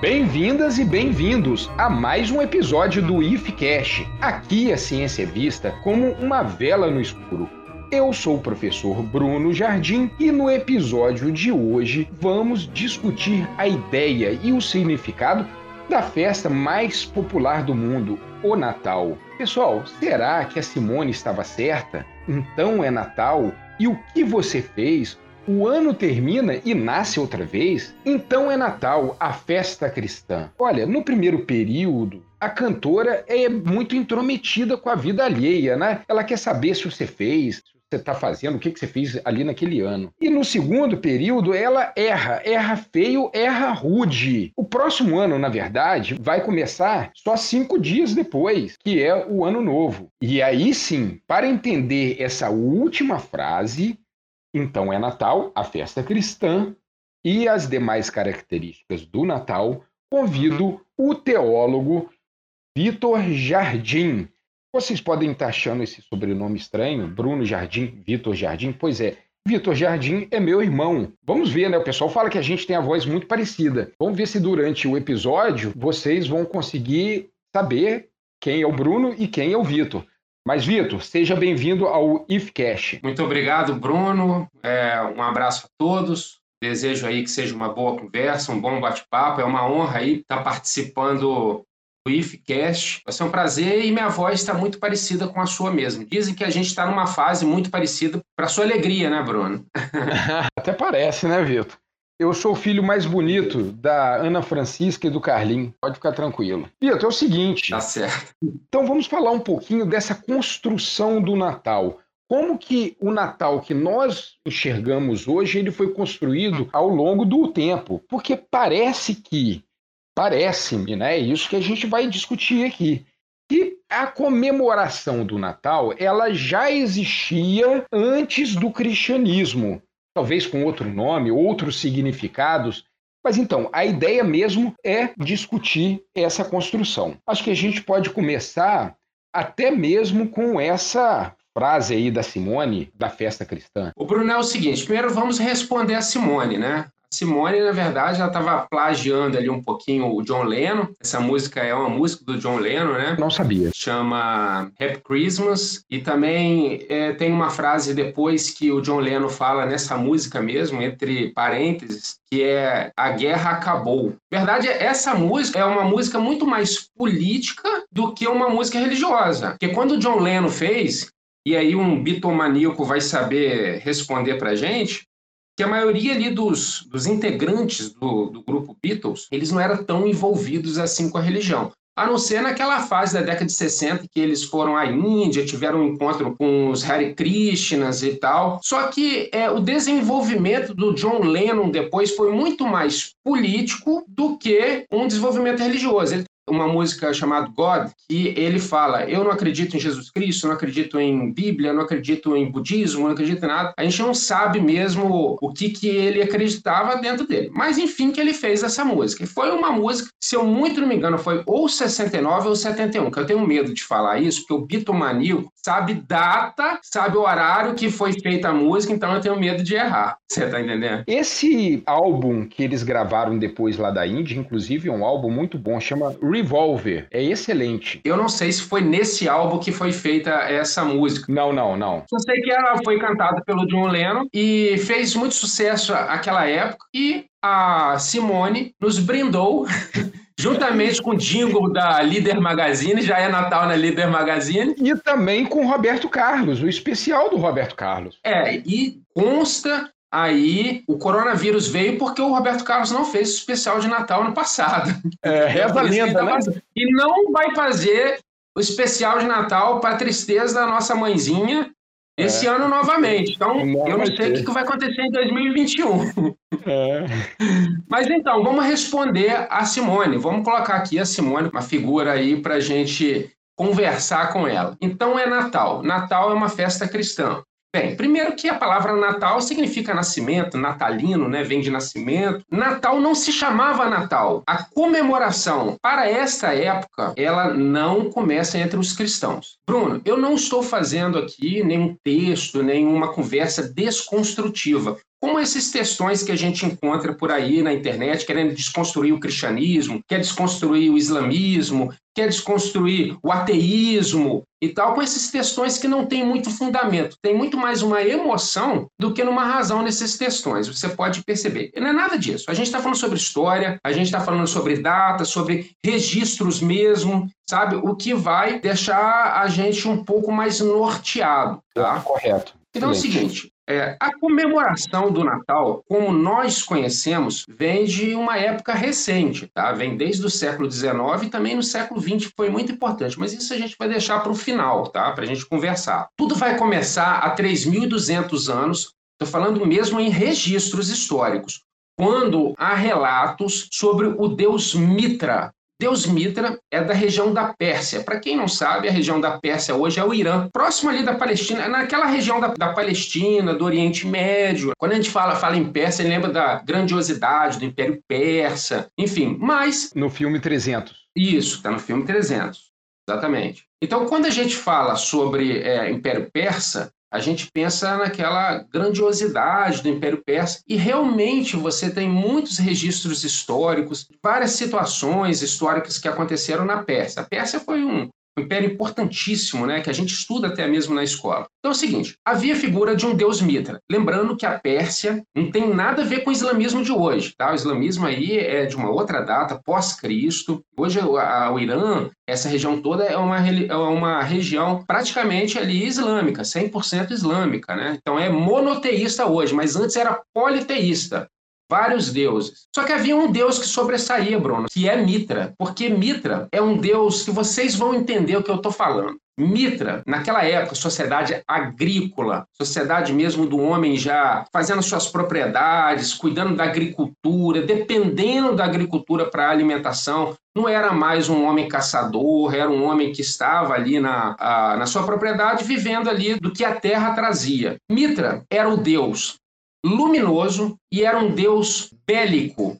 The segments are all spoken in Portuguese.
Bem-vindas e bem-vindos a mais um episódio do IFCast. Aqui a ciência é vista como uma vela no escuro. Eu sou o professor Bruno Jardim e no episódio de hoje vamos discutir a ideia e o significado da festa mais popular do mundo, o Natal. Pessoal, será que a Simone estava certa? Então é Natal? E o que você fez? O ano termina e nasce outra vez? Então é Natal, a festa cristã. Olha, no primeiro período, a cantora é muito intrometida com a vida alheia, né? Ela quer saber se você fez, você está fazendo, o que, que você fez ali naquele ano. E no segundo período, ela erra, erra feio, erra rude. O próximo ano, na verdade, vai começar só cinco dias depois, que é o ano novo. E aí sim, para entender essa última frase, então é Natal, a festa cristã e as demais características do Natal, convido o teólogo Vitor Jardim vocês podem estar achando esse sobrenome estranho, Bruno Jardim, Vitor Jardim. Pois é, Vitor Jardim é meu irmão. Vamos ver, né? O pessoal fala que a gente tem a voz muito parecida. Vamos ver se durante o episódio vocês vão conseguir saber quem é o Bruno e quem é o Vitor. Mas, Vitor, seja bem-vindo ao IFCast. Muito obrigado, Bruno. É, um abraço a todos. Desejo aí que seja uma boa conversa, um bom bate-papo. É uma honra aí estar participando do IFCast. Vai ser um prazer e minha voz está muito parecida com a sua mesmo. Dizem que a gente está numa fase muito parecida para sua alegria, né, Bruno? Até parece, né, Vitor? Eu sou o filho mais bonito da Ana Francisca e do Carlinho. Pode ficar tranquilo. Vitor, é o seguinte. Tá certo. Então vamos falar um pouquinho dessa construção do Natal. Como que o Natal que nós enxergamos hoje ele foi construído ao longo do tempo? Porque parece que Parece-me, né? É isso que a gente vai discutir aqui. E a comemoração do Natal, ela já existia antes do cristianismo, talvez com outro nome, outros significados, mas então, a ideia mesmo é discutir essa construção. Acho que a gente pode começar até mesmo com essa frase aí da Simone, da festa cristã. O Bruno é o seguinte: primeiro vamos responder a Simone, né? Simone, na verdade, ela estava plagiando ali um pouquinho o John Lennon. Essa música é uma música do John Lennon, né? Não sabia. Chama Happy Christmas. E também é, tem uma frase depois que o John Lennon fala nessa música mesmo, entre parênteses, que é A Guerra Acabou. Verdade, essa música é uma música muito mais política do que uma música religiosa. Porque quando o John Lennon fez, e aí um bitomaníaco vai saber responder pra gente, que a maioria ali dos, dos integrantes do, do grupo Beatles, eles não eram tão envolvidos assim com a religião. A não ser naquela fase da década de 60 que eles foram à Índia, tiveram um encontro com os Hare Krishnas e tal. Só que é, o desenvolvimento do John Lennon depois foi muito mais político do que um desenvolvimento religioso. Ele uma música chamada God, que ele fala: Eu não acredito em Jesus Cristo, não acredito em Bíblia, não acredito em budismo, não acredito em nada. A gente não sabe mesmo o que, que ele acreditava dentro dele. Mas enfim, que ele fez essa música. E foi uma música, se eu muito não me engano, foi ou 69 ou 71, que eu tenho medo de falar isso, porque o bitomaníaco sabe data, sabe o horário que foi feita a música, então eu tenho medo de errar. Você tá entendendo? Esse álbum que eles gravaram depois lá da Índia, inclusive, é um álbum muito bom, chama Revolver. É excelente. Eu não sei se foi nesse álbum que foi feita essa música. Não, não, não. Só sei que ela foi cantada pelo John Lennon e fez muito sucesso aquela época e a Simone nos brindou juntamente com o jingle da Líder Magazine, já é Natal na Líder Magazine. E também com o Roberto Carlos, o especial do Roberto Carlos. É, e consta Aí o coronavírus veio porque o Roberto Carlos não fez o especial de Natal no passado. É, reza lenda, né? E não vai fazer o especial de Natal para tristeza da nossa mãezinha esse é. ano novamente. Então, não eu não sei o que vai acontecer em 2021. É. Mas então, vamos responder a Simone. Vamos colocar aqui a Simone, uma figura aí para a gente conversar com ela. Então, é Natal. Natal é uma festa cristã. Bem, primeiro que a palavra Natal significa nascimento, natalino, né? Vem de nascimento. Natal não se chamava Natal. A comemoração para esta época, ela não começa entre os cristãos. Bruno, eu não estou fazendo aqui nenhum texto, nenhuma conversa desconstrutiva. Como esses textões que a gente encontra por aí na internet, querendo desconstruir o cristianismo, quer desconstruir o islamismo, quer desconstruir o ateísmo e tal, com esses textões que não têm muito fundamento. Tem muito mais uma emoção do que numa razão nesses textões. Você pode perceber. E não é nada disso. A gente está falando sobre história, a gente está falando sobre datas, sobre registros mesmo, sabe? O que vai deixar a gente um pouco mais norteado. Tá? Correto. Então é o seguinte, é, a comemoração do Natal, como nós conhecemos, vem de uma época recente, tá? Vem desde o século XIX e também no século XX foi muito importante, mas isso a gente vai deixar para o final, tá? Para a gente conversar. Tudo vai começar há 3.200 anos, estou falando mesmo em registros históricos, quando há relatos sobre o deus Mitra, Deus Mitra é da região da Pérsia. Para quem não sabe, a região da Pérsia hoje é o Irã, próximo ali da Palestina, naquela região da, da Palestina, do Oriente Médio. Quando a gente fala, fala em Pérsia, lembra da grandiosidade do Império Persa, enfim, mas... No filme 300. Isso, está no filme 300, exatamente. Então, quando a gente fala sobre é, Império Persa, a gente pensa naquela grandiosidade do Império Persa e realmente você tem muitos registros históricos, várias situações históricas que aconteceram na Pérsia. A Pérsia foi um, um império importantíssimo, né, que a gente estuda até mesmo na escola. Então é o seguinte, havia a figura de um deus Mitra. Lembrando que a Pérsia não tem nada a ver com o islamismo de hoje, tá? O islamismo aí é de uma outra data, pós-Cristo. Hoje o Irã, essa região toda é uma, é uma região praticamente ali islâmica, 100% islâmica, né? Então é monoteísta hoje, mas antes era politeísta vários deuses. Só que havia um deus que sobressaía, Bruno, que é Mitra, porque Mitra é um deus que vocês vão entender o que eu estou falando. Mitra, naquela época, sociedade agrícola, sociedade mesmo do homem já fazendo suas propriedades, cuidando da agricultura, dependendo da agricultura para alimentação. Não era mais um homem caçador, era um homem que estava ali na, a, na sua propriedade, vivendo ali do que a terra trazia. Mitra era o deus luminoso e era um deus bélico.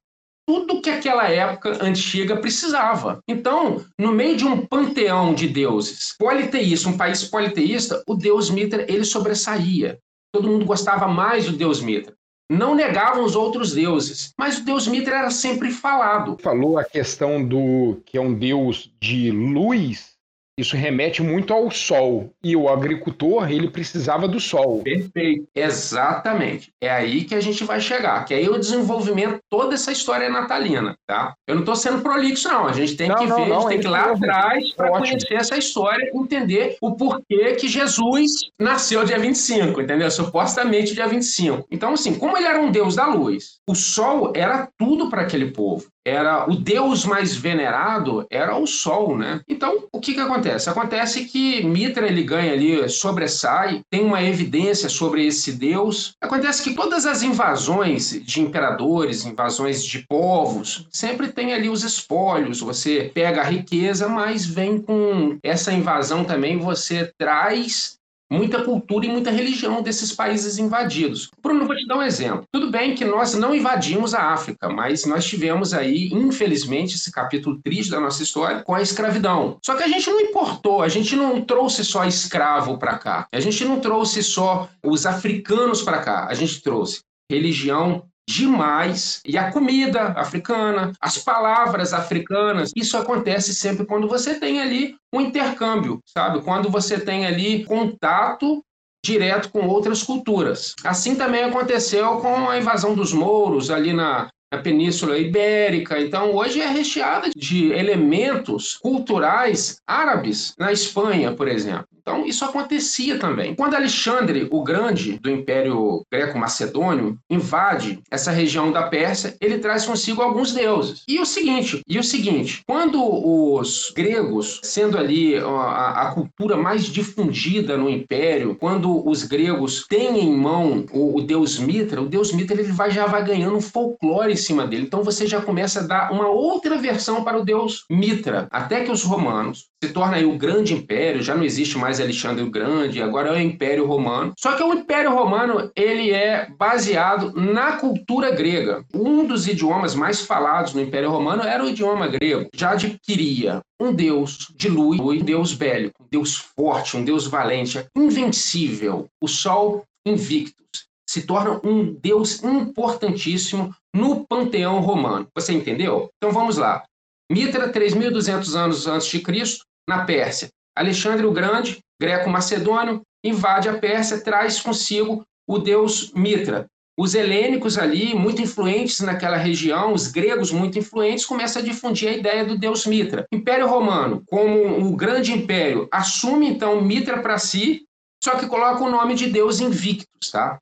Tudo que aquela época antiga precisava. Então, no meio de um panteão de deuses politeísta, um país politeísta, o deus Mitra ele sobressaía. Todo mundo gostava mais do deus Mitra. Não negavam os outros deuses, mas o deus Mitra era sempre falado. Falou a questão do que é um deus de luz isso remete muito ao sol. E o agricultor, ele precisava do sol. Perfeito. Exatamente. É aí que a gente vai chegar. Que aí é o desenvolvimento, toda essa história natalina, tá? Eu não estou sendo prolixo, não. A gente tem não, que não, ver, não, a gente tem que ir lá atrás para conhecer essa história, entender o porquê que Jesus nasceu dia 25, entendeu? Supostamente dia 25. Então, assim, como ele era um deus da luz, o sol era tudo para aquele povo era o deus mais venerado era o sol, né? Então, o que que acontece? Acontece que Mitra ele ganha ali, sobressai, tem uma evidência sobre esse deus. Acontece que todas as invasões de imperadores, invasões de povos, sempre tem ali os espólios. Você pega a riqueza, mas vem com essa invasão também você traz muita cultura e muita religião desses países invadidos. Bruno, vou te dar um exemplo. Tudo bem que nós não invadimos a África, mas nós tivemos aí, infelizmente, esse capítulo triste da nossa história com a escravidão. Só que a gente não importou, a gente não trouxe só escravo para cá, a gente não trouxe só os africanos para cá, a gente trouxe religião, demais. E a comida africana, as palavras africanas, isso acontece sempre quando você tem ali um intercâmbio, sabe? Quando você tem ali contato direto com outras culturas. Assim também aconteceu com a invasão dos mouros ali na, na Península Ibérica. Então, hoje é recheada de elementos culturais árabes na Espanha, por exemplo. Então, isso acontecia também. Quando Alexandre o Grande, do Império Greco-Macedônio, invade essa região da Pérsia, ele traz consigo alguns deuses. E o seguinte, e o seguinte, quando os gregos, sendo ali a, a cultura mais difundida no império, quando os gregos têm em mão o, o deus Mitra, o deus Mitra ele vai, já vai ganhando um folclore cima dele. Então você já começa a dar uma outra versão para o deus Mitra, até que os romanos se torna aí o grande império, já não existe mais Alexandre o Grande, agora é o Império Romano. Só que o Império Romano, ele é baseado na cultura grega. Um dos idiomas mais falados no Império Romano era o idioma grego. Já adquiria um deus de luz, um deus bélico, um deus forte, um deus valente, invencível, o sol invictus se torna um deus importantíssimo no panteão romano. Você entendeu? Então vamos lá. Mitra, 3.200 anos antes de Cristo, na Pérsia. Alexandre o Grande, greco-macedônio, invade a Pérsia, traz consigo o deus Mitra. Os helênicos ali, muito influentes naquela região, os gregos muito influentes, começam a difundir a ideia do deus Mitra. Império Romano, como um grande império, assume então Mitra para si, só que coloca o nome de deus Invictus, tá?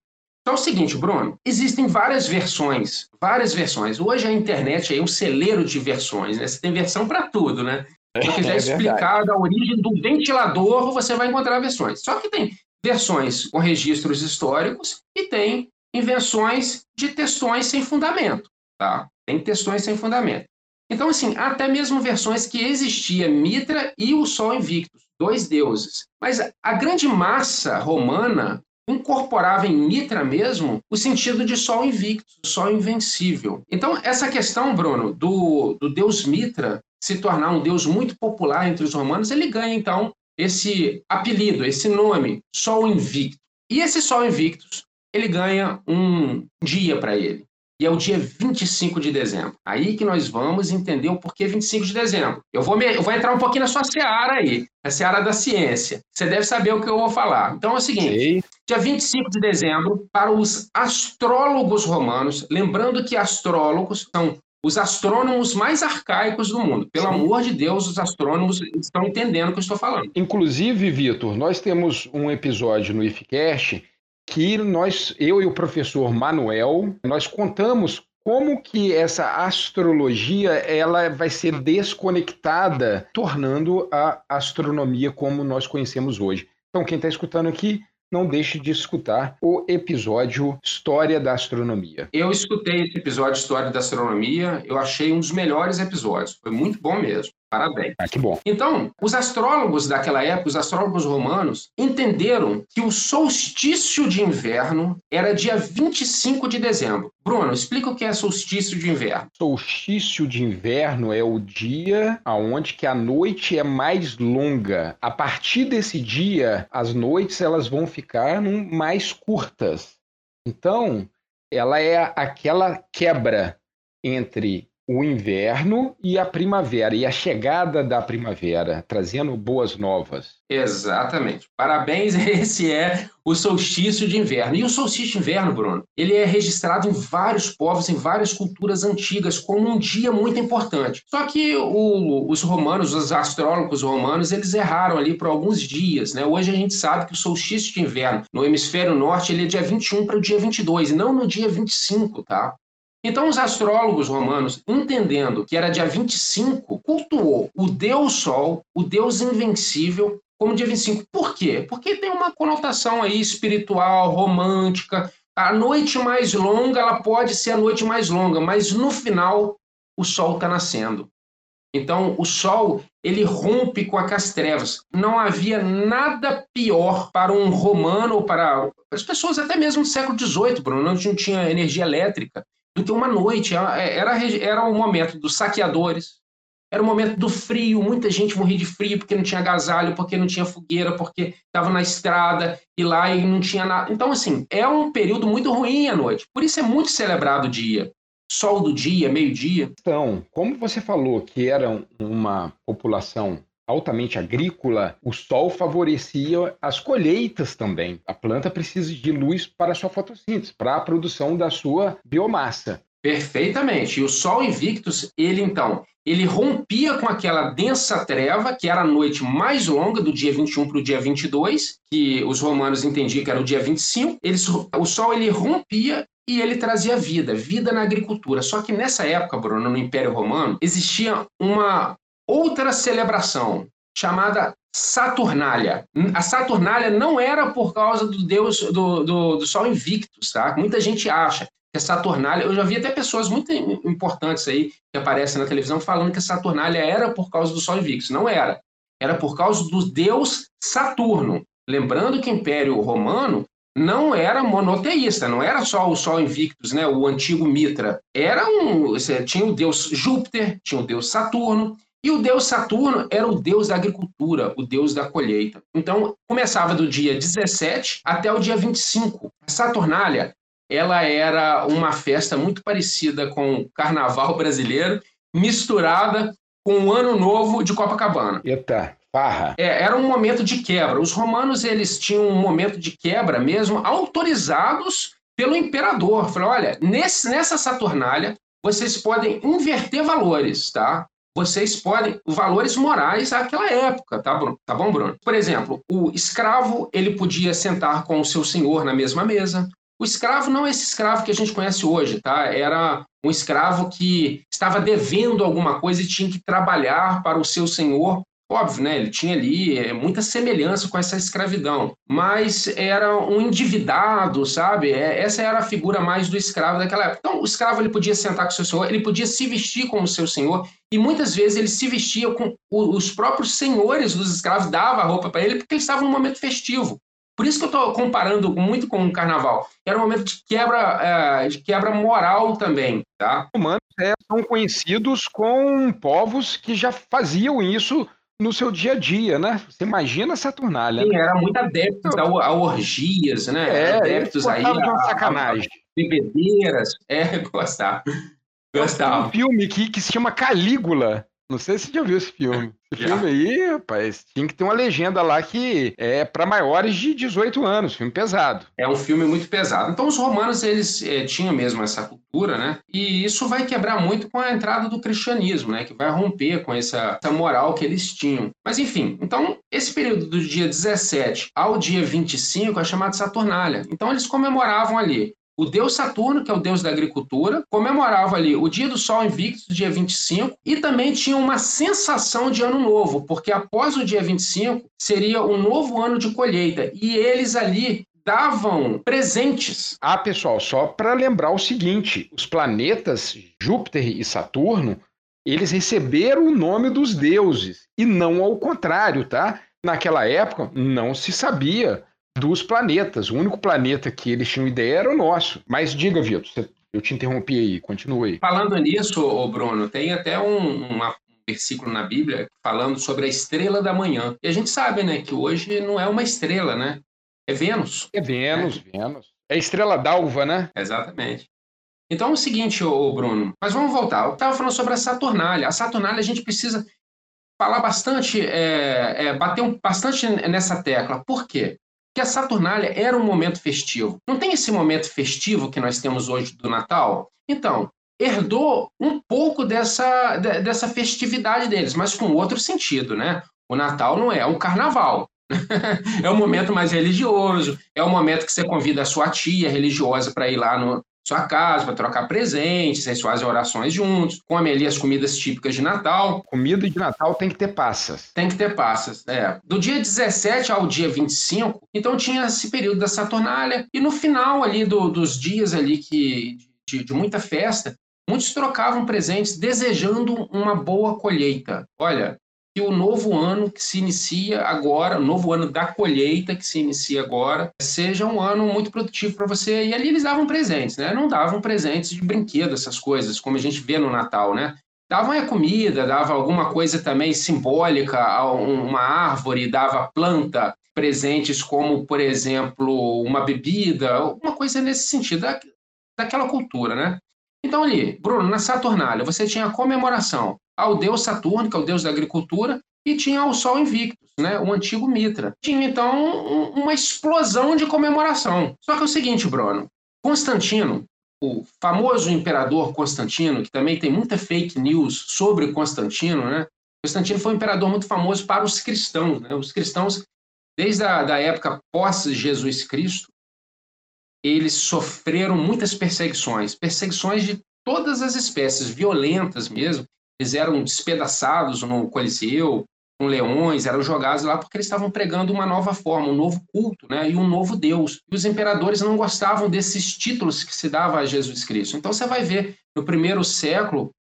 Então é o seguinte, Bruno, existem várias versões, várias versões. Hoje a internet é um celeiro de versões, né? Você tem versão para tudo, né? Se eu quiser é explicar da origem do ventilador, você vai encontrar versões. Só que tem versões com registros históricos e tem invenções de textões sem fundamento, tá? Tem textões sem fundamento. Então, assim, até mesmo versões que existia Mitra e o Sol Invictus, dois deuses. Mas a grande massa romana incorporava em Mitra mesmo o sentido de sol invicto, sol invencível. Então, essa questão, Bruno, do, do deus Mitra se tornar um deus muito popular entre os romanos, ele ganha, então, esse apelido, esse nome, sol invicto. E esse sol invictus, ele ganha um dia para ele e é o dia 25 de dezembro. Aí que nós vamos entender o porquê 25 de dezembro. Eu vou, me, eu vou entrar um pouquinho na sua seara aí, a seara da ciência. Você deve saber o que eu vou falar. Então é o seguinte: Sim. dia 25 de dezembro, para os astrólogos romanos, lembrando que astrólogos são os astrônomos mais arcaicos do mundo. Pelo Sim. amor de Deus, os astrônomos estão entendendo o que eu estou falando. Inclusive, Vitor, nós temos um episódio no IFCast que nós, eu e o professor Manuel, nós contamos como que essa astrologia ela vai ser desconectada, tornando a astronomia como nós conhecemos hoje. Então, quem está escutando aqui, não deixe de escutar o episódio História da Astronomia. Eu escutei esse episódio História da Astronomia, eu achei um dos melhores episódios, foi muito bom mesmo. Parabéns. Ah, que bom. Então, os astrólogos daquela época, os astrólogos romanos, entenderam que o solstício de inverno era dia 25 de dezembro. Bruno, explica o que é solstício de inverno. Solstício de inverno é o dia aonde que a noite é mais longa. A partir desse dia, as noites elas vão ficar mais curtas. Então, ela é aquela quebra entre o inverno e a primavera, e a chegada da primavera, trazendo boas novas. Exatamente. Parabéns, esse é o solstício de inverno. E o solstício de inverno, Bruno, ele é registrado em vários povos, em várias culturas antigas, como um dia muito importante. Só que o, os romanos, os astrólogos romanos, eles erraram ali por alguns dias. Né? Hoje a gente sabe que o solstício de inverno no hemisfério norte ele é dia 21 para o dia 22, e não no dia 25, tá? Então, os astrólogos romanos, entendendo que era dia 25, cultuou o Deus Sol, o Deus invencível, como dia 25. Por quê? Porque tem uma conotação aí espiritual, romântica. A noite mais longa, ela pode ser a noite mais longa, mas no final o sol está nascendo. Então, o sol, ele rompe com as trevas. Não havia nada pior para um romano ou para as pessoas até mesmo do século XVIII, Bruno, não tinha energia elétrica que uma noite. É, era, era o momento dos saqueadores, era o momento do frio. Muita gente morria de frio porque não tinha agasalho, porque não tinha fogueira, porque estava na estrada e lá e não tinha nada. Então, assim, é um período muito ruim à noite. Por isso é muito celebrado o dia. Sol do dia, meio-dia. Então, como você falou que era uma população altamente agrícola, o sol favorecia as colheitas também. A planta precisa de luz para a sua fotossíntese, para a produção da sua biomassa. Perfeitamente. E o Sol Invictus, ele então, ele rompia com aquela densa treva, que era a noite mais longa, do dia 21 para o dia 22, que os romanos entendiam que era o dia 25. Ele, o Sol ele rompia e ele trazia vida, vida na agricultura. Só que nessa época, Bruno, no Império Romano, existia uma outra celebração chamada Saturnália. A Saturnália não era por causa do deus do, do, do Sol Invictus, tá? Muita gente acha que a Saturnália. Eu já vi até pessoas muito importantes aí que aparecem na televisão falando que a Saturnália era por causa do Sol Invictus. Não era. Era por causa do deus Saturno. Lembrando que o Império Romano não era monoteísta, não era só o Sol Invictus, né, o antigo Mitra. Era um, tinha o deus Júpiter, tinha o deus Saturno, E o deus Saturno era o deus da agricultura, o deus da colheita. Então, começava do dia 17 até o dia 25. A Saturnália, ela era uma festa muito parecida com o carnaval brasileiro, misturada com o Ano Novo de Copacabana. Eita, farra. É, era um momento de quebra. Os romanos eles tinham um momento de quebra mesmo, autorizados pelo imperador. Falou, olha, nesse, nessa Saturnália vocês podem inverter valores, tá? Vocês podem valores morais daquela época, tá, Bruno? Tá bom, Bruno? Por exemplo, o escravo ele podia sentar com o seu senhor na mesma mesa. O escravo não é esse escravo que a gente conhece hoje, tá? Era um escravo que estava devendo alguma coisa e tinha que trabalhar para o seu senhor. Óbvio, né? Ele tinha ali é, muita semelhança com essa escravidão, mas era um endividado, sabe? É, essa era a figura mais do escravo daquela época. Então, o escravo ele podia sentar com o seu senhor, ele podia se vestir como seu senhor, e muitas vezes ele se vestia com os próprios senhores dos escravos davam a roupa para ele porque ele estava num momento festivo. Por isso que eu estou comparando muito com o carnaval. Era um momento de quebra, é, de quebra moral também, tá? Humanos é, são conhecidos com povos que já faziam isso no seu dia a dia, né? Você imagina a Saturnália. Sim, era muito adeptos a, a orgias, né? É, adeptos aí a, a sacanagem. A, bebedeiras. É, gostava. Gostava. Um filme que, que se chama Calígula. Não sei se você já viu esse filme. Esse já. filme aí, rapaz, tinha que ter uma legenda lá que é para maiores de 18 anos, filme pesado. É um filme muito pesado. Então os romanos, eles é, tinham mesmo essa cultura, né? E isso vai quebrar muito com a entrada do cristianismo, né? Que vai romper com essa, essa moral que eles tinham. Mas enfim, então esse período do dia 17 ao dia 25 é chamado Saturnália. Então eles comemoravam ali o deus Saturno, que é o deus da agricultura, comemorava ali o dia do Sol invicto, dia 25, e também tinha uma sensação de ano novo, porque após o dia 25 seria um novo ano de colheita, e eles ali davam presentes. Ah, pessoal, só para lembrar o seguinte, os planetas Júpiter e Saturno, eles receberam o nome dos deuses, e não ao contrário, tá? Naquela época não se sabia dos planetas. O único planeta que eles tinham ideia era o nosso. Mas diga, Vitor, eu te interrompi aí, continue aí. Falando nisso, Bruno, tem até um, uma, versículo na Bíblia falando sobre a estrela da manhã. E a gente sabe, né, que hoje não é uma estrela, né? É Vênus. É Vênus, é. Vênus. É a estrela d'alva, né? Exatamente. Então é o seguinte, ô Bruno, mas vamos voltar. Eu estava falando sobre a Saturnália. A Saturnália a gente precisa falar bastante, é, é, bater um, bastante nessa tecla. Por quê? Que a Saturnália era um momento festivo. Não tem esse momento festivo que nós temos hoje do Natal? Então, herdou um pouco dessa, dessa festividade deles, mas com outro sentido, né? O Natal não é um carnaval. é um momento mais religioso, é o momento que você convida a sua tia religiosa para ir lá no, sua casa para trocar presentes, vocês fazem orações juntos, comem ali as comidas típicas de Natal. Comida de Natal tem que ter passas. Tem que ter passas, é. Do dia 17 ao dia 25, então tinha esse período da Saturnália, e no final ali do, dos dias ali que de, de muita festa, muitos trocavam presentes desejando uma boa colheita. Olha, que o novo ano que se inicia agora, o novo ano da colheita que se inicia agora, seja um ano muito produtivo para você. E ali eles davam presentes, né? Não davam presentes de brinquedo, essas coisas, como a gente vê no Natal, né? Davam a comida, dava alguma coisa também simbólica, uma árvore, dava planta, presentes como, por exemplo, uma bebida, alguma coisa nesse sentido, daquela cultura, né? Então ali, Bruno, na Saturnália, você tinha a comemoração ao deus Saturno, que é o deus da agricultura, e tinha o Sol Invictus, né, o antigo Mitra. Tinha então um, uma explosão de comemoração. Só que é o seguinte, Bruno, Constantino, o famoso imperador Constantino, que também tem muita fake news sobre Constantino, né? Constantino foi um imperador muito famoso para os cristãos. Né? Os cristãos, desde a da época pós Jesus Cristo, eles sofreram muitas perseguições, perseguições de todas as espécies, violentas mesmo, eles eram despedaçados no Coliseu, com leões, eram jogados lá porque eles estavam pregando uma nova forma, um novo culto, né? E um novo Deus. E os imperadores não gostavam desses títulos que se dava a Jesus Cristo. Então você vai ver no primeiro século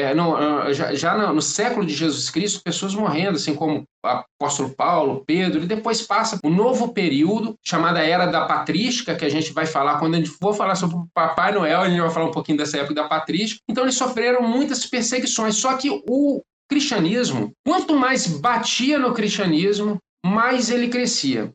é, ah, já, já no, século de Jesus Cristo, pessoas morrendo, assim como o apóstolo Paulo, Pedro, e depois passa o novo período, chamada Era da Patrística, que a gente vai falar, quando a gente for falar sobre o Papai Noel, a gente vai falar um pouquinho dessa época da Patrística. Então, eles sofreram muitas perseguições, só que o cristianismo, quanto mais batia no cristianismo, mais ele crescia.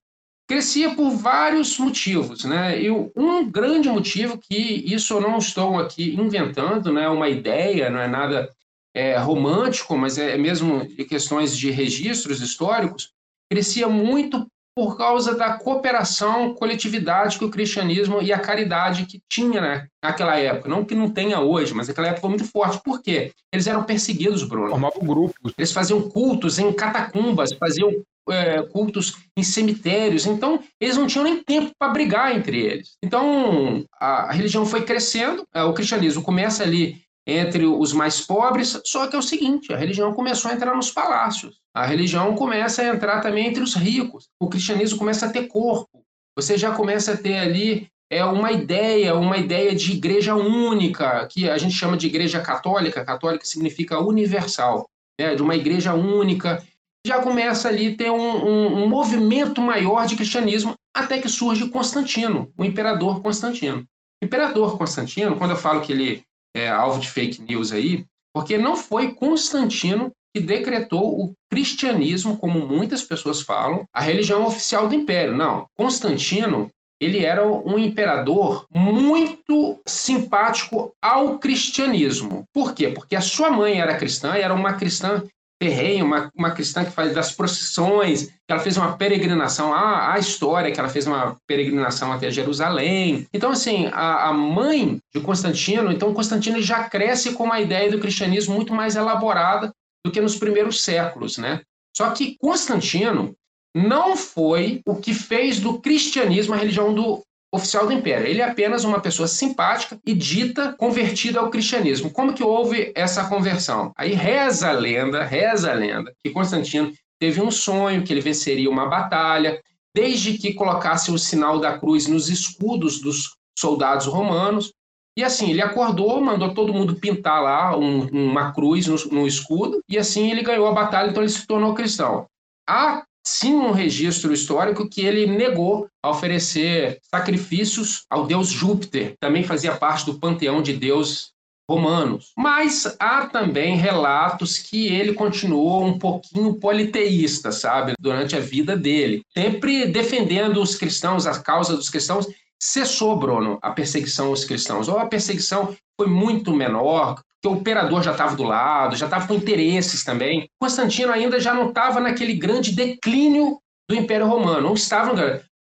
Crescia por vários motivos, né? E um grande motivo que isso eu não estou aqui inventando, não é uma ideia, não é nada é, romântico, mas é mesmo de questões de registros históricos, crescia muito por causa da cooperação, coletividade que o cristianismo e a caridade que tinha né, naquela época. Não que não tenha hoje, mas naquela época foi muito forte. Por quê? Eles eram perseguidos, Bruno. Formavam grupos. Eles faziam cultos em catacumbas, faziam é, cultos em cemitérios. Então, eles não tinham nem tempo para brigar entre eles. Então, a, religião foi crescendo, é, o cristianismo começa ali entre os mais pobres, só que é o seguinte, a religião começou a entrar nos palácios. A religião começa a entrar também entre os ricos. O cristianismo começa a ter corpo. Você já começa a ter ali é uma ideia, uma ideia de igreja única, que a gente chama de igreja católica. Católica significa universal, né? de uma igreja única. Já começa ali ter um, um, um movimento maior de cristianismo, até que surge Constantino, o imperador Constantino. O imperador Constantino, quando eu falo que ele é alvo de fake news aí, porque não foi Constantino que decretou o cristianismo, como muitas pessoas falam, a religião oficial do império. Não, Constantino ele era um imperador muito simpático ao cristianismo. Por quê? Porque a sua mãe era cristã, era uma cristã terreno, uma, uma cristã que faz das procissões, que ela fez uma peregrinação, a, a história que ela fez uma peregrinação até Jerusalém. Então, assim, a, a mãe de Constantino, então Constantino já cresce com uma ideia do cristianismo muito mais elaborada do que nos primeiros séculos, né? Só que Constantino não foi o que fez do cristianismo a religião do oficial do império. Ele é apenas uma pessoa simpática e dita convertida ao cristianismo. Como que houve essa conversão? Aí reza a lenda, reza a lenda, que Constantino teve um sonho que ele venceria uma batalha, desde que colocasse o sinal da cruz nos escudos dos soldados romanos. E assim, ele acordou, mandou todo mundo pintar lá um, uma cruz no, no, escudo, e assim ele ganhou a batalha, então ele se tornou cristão. Há sim um registro histórico que ele negou a oferecer sacrifícios ao deus Júpiter, também fazia parte do panteão de deuses romanos. Mas há também relatos que ele continuou um pouquinho politeísta, sabe, durante a vida dele, sempre defendendo os cristãos, a causa dos cristãos, cessou, Bruno, a perseguição aos cristãos, ou a perseguição foi muito menor, porque o imperador já estava do lado, já estava com interesses também. Constantino ainda já não estava naquele grande declínio do Império Romano, não estava,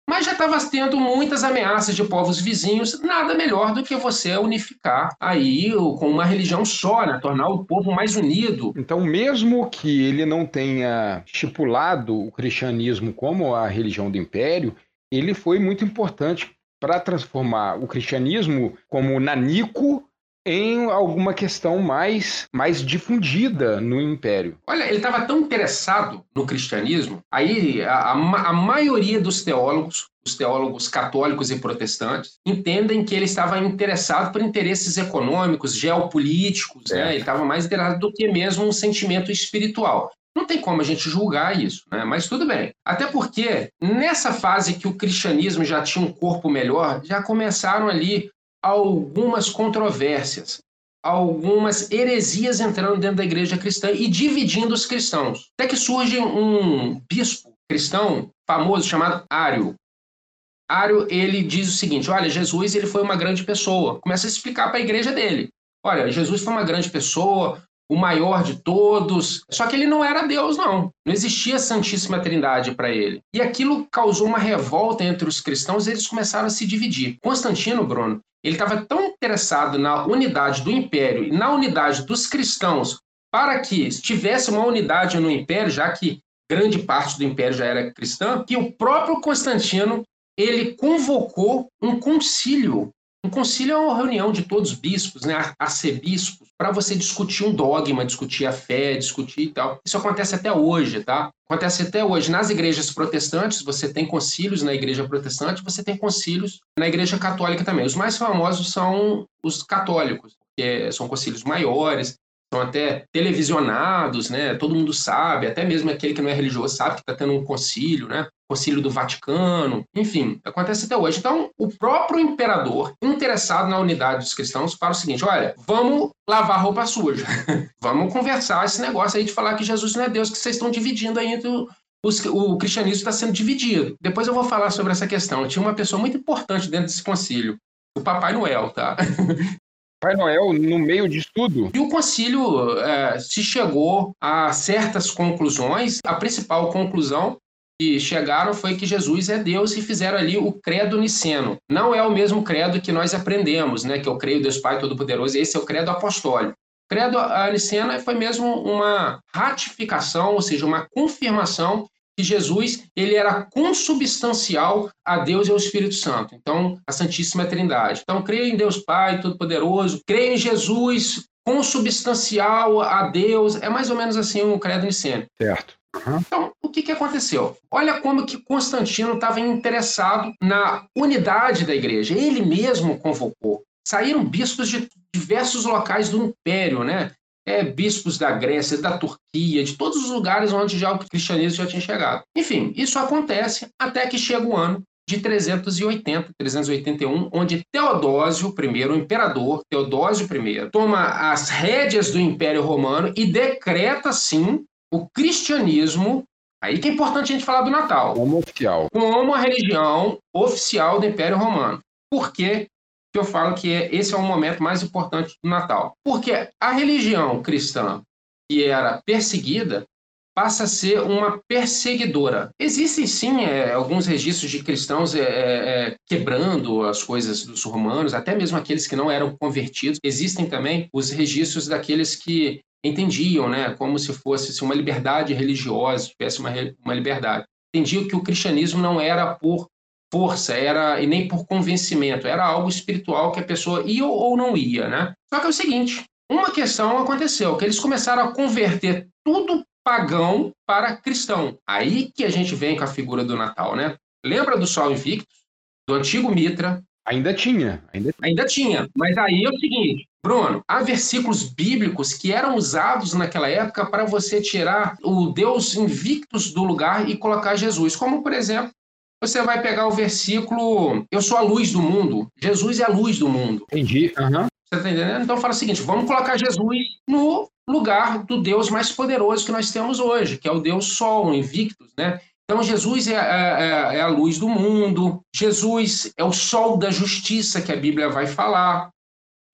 mas já estava tendo muitas ameaças de povos vizinhos. Nada melhor do que você unificar aí com uma religião só, né? tornar o povo mais unido. Então, mesmo que ele não tenha estipulado o cristianismo como a religião do Império, ele foi muito importante para transformar o cristianismo como nanico em alguma questão mais, mais difundida no Império. Olha, ele estava tão interessado no cristianismo, aí a, a, a, maioria dos teólogos, os teólogos católicos e protestantes, entendem que ele estava interessado por interesses econômicos, geopolíticos, né? ele estava mais interessado do que mesmo um sentimento espiritual. Não tem como a gente julgar isso, né? mas tudo bem. Até porque, nessa fase que o cristianismo já tinha um corpo melhor, já começaram ali algumas controvérsias, algumas heresias entrando dentro da igreja cristã e dividindo os cristãos. Até que surge um bispo cristão famoso chamado Ário. Ário, ele diz o seguinte, olha, Jesus ele foi uma grande pessoa. Começa a explicar para a igreja dele. Olha, Jesus foi uma grande pessoa, o maior de todos. Só que ele não era Deus, não. Não existia Santíssima Trindade para ele. E aquilo causou uma revolta entre os cristãos e eles começaram a se dividir. Constantino, Bruno, ele estava tão interessado na unidade do império e na unidade dos cristãos para que tivesse uma unidade no império, já que grande parte do império já era cristã, que o próprio Constantino ele convocou um concílio um concílio é uma reunião de todos os bispos, né, arcebispos, para você discutir um dogma, discutir a fé, discutir e tal. Isso acontece até hoje, tá? Acontece até hoje. Nas igrejas protestantes, você tem concílios na igreja protestante, você tem concílios na igreja católica também. Os mais famosos são os católicos, que são concílios maiores, são até televisionados, né? Todo mundo sabe, até mesmo aquele que não é religioso sabe que está tendo um concílio, né? Concílio do Vaticano, enfim, acontece até hoje. Então, o próprio imperador, interessado na unidade dos cristãos, fala o seguinte: olha, vamos lavar roupa suja, vamos conversar esse negócio aí de falar que Jesus não é Deus, que vocês estão dividindo aí entre o, os, o cristianismo está sendo dividido. Depois eu vou falar sobre essa questão. Tinha uma pessoa muito importante dentro desse concílio, o Papai Noel, tá? Papai Noel no meio de tudo. E o concílio é, se chegou a certas conclusões. A principal conclusão que chegaram foi que Jesus é Deus e fizeram ali o credo niceno. Não é o mesmo credo que nós aprendemos, né? Que eu creio Deus Pai Todo-Poderoso. Esse é o credo apostólico. O credo niceno foi mesmo uma ratificação, ou seja, uma confirmação que Jesus ele era consubstancial a Deus e ao Espírito Santo. Então, a Santíssima Trindade. Então, creio em Deus Pai Todo-Poderoso, creio em Jesus consubstancial a Deus. É mais ou menos assim o credo niceno. Certo. Então, o que, que aconteceu? Olha como que Constantino estava interessado na unidade da igreja. Ele mesmo convocou. Saíram bispos de diversos locais do império, né? É, bispos da Grécia, da Turquia, de todos os lugares onde já o cristianismo já tinha chegado. Enfim, isso acontece até que chega o ano de 380, 381, onde Teodósio I, o imperador Teodósio I, toma as rédeas do Império Romano e decreta, sim, o cristianismo, aí que é importante a gente falar do Natal. Como oficial. Como a religião oficial do Império Romano. Por que eu falo que esse é o momento mais importante do Natal? Porque a religião cristã, que era perseguida, passa a ser uma perseguidora. Existem sim é, alguns registros de cristãos é, é, é, quebrando as coisas dos romanos, até mesmo aqueles que não eram convertidos. Existem também os registros daqueles que entendiam, né, como se fosse uma liberdade religiosa, tivesse uma, uma liberdade. Entendiam que o cristianismo não era por força, era e nem por convencimento, era algo espiritual que a pessoa ia ou não ia, né? Só que é o seguinte, uma questão aconteceu, que eles começaram a converter tudo pagão para cristão. Aí que a gente vem com a figura do Natal, né? Lembra do Sol Invictus, do antigo Mitra, Ainda tinha, ainda... ainda tinha. Mas aí é o seguinte, Bruno, há versículos bíblicos que eram usados naquela época para você tirar o Deus invictus do lugar e colocar Jesus. Como, por exemplo, você vai pegar o versículo Eu sou a luz do mundo. Jesus é a luz do mundo. Entendi. Uhum. Você está entendendo? Então fala o seguinte: vamos colocar Jesus no lugar do Deus mais poderoso que nós temos hoje, que é o Deus Sol, o Invictus, né? Então, Jesus é, é, é, é, a luz do mundo, Jesus é o sol da justiça que a Bíblia vai falar,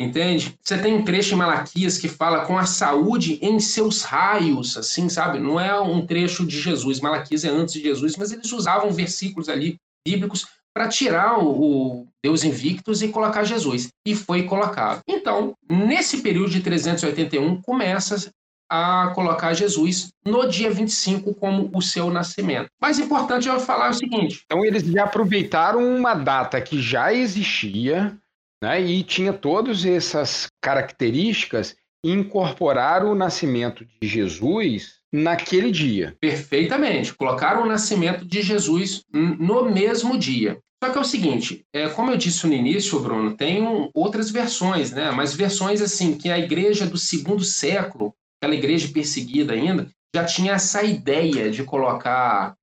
entende? Você tem um trecho em Malaquias que fala com a saúde em seus raios, assim, sabe? Não é um trecho de Jesus, Malaquias é antes de Jesus, mas eles usavam versículos ali bíblicos para tirar o, o, Deus Invictus e colocar Jesus. E foi colocado. Então, nesse período de 381, começa a colocar Jesus no dia 25 como o seu nascimento. Mais importante é falar o seguinte: então eles já aproveitaram uma data que já existia, né, e tinha todas essas características e incorporaram o nascimento de Jesus naquele dia. Perfeitamente. Colocaram o nascimento de Jesus no mesmo dia. Só que é o seguinte, é, como eu disse no início, Bruno, tem um, outras versões, né? Mas versões assim que a igreja do segundo século aquela igreja perseguida ainda, já tinha essa ideia de colocar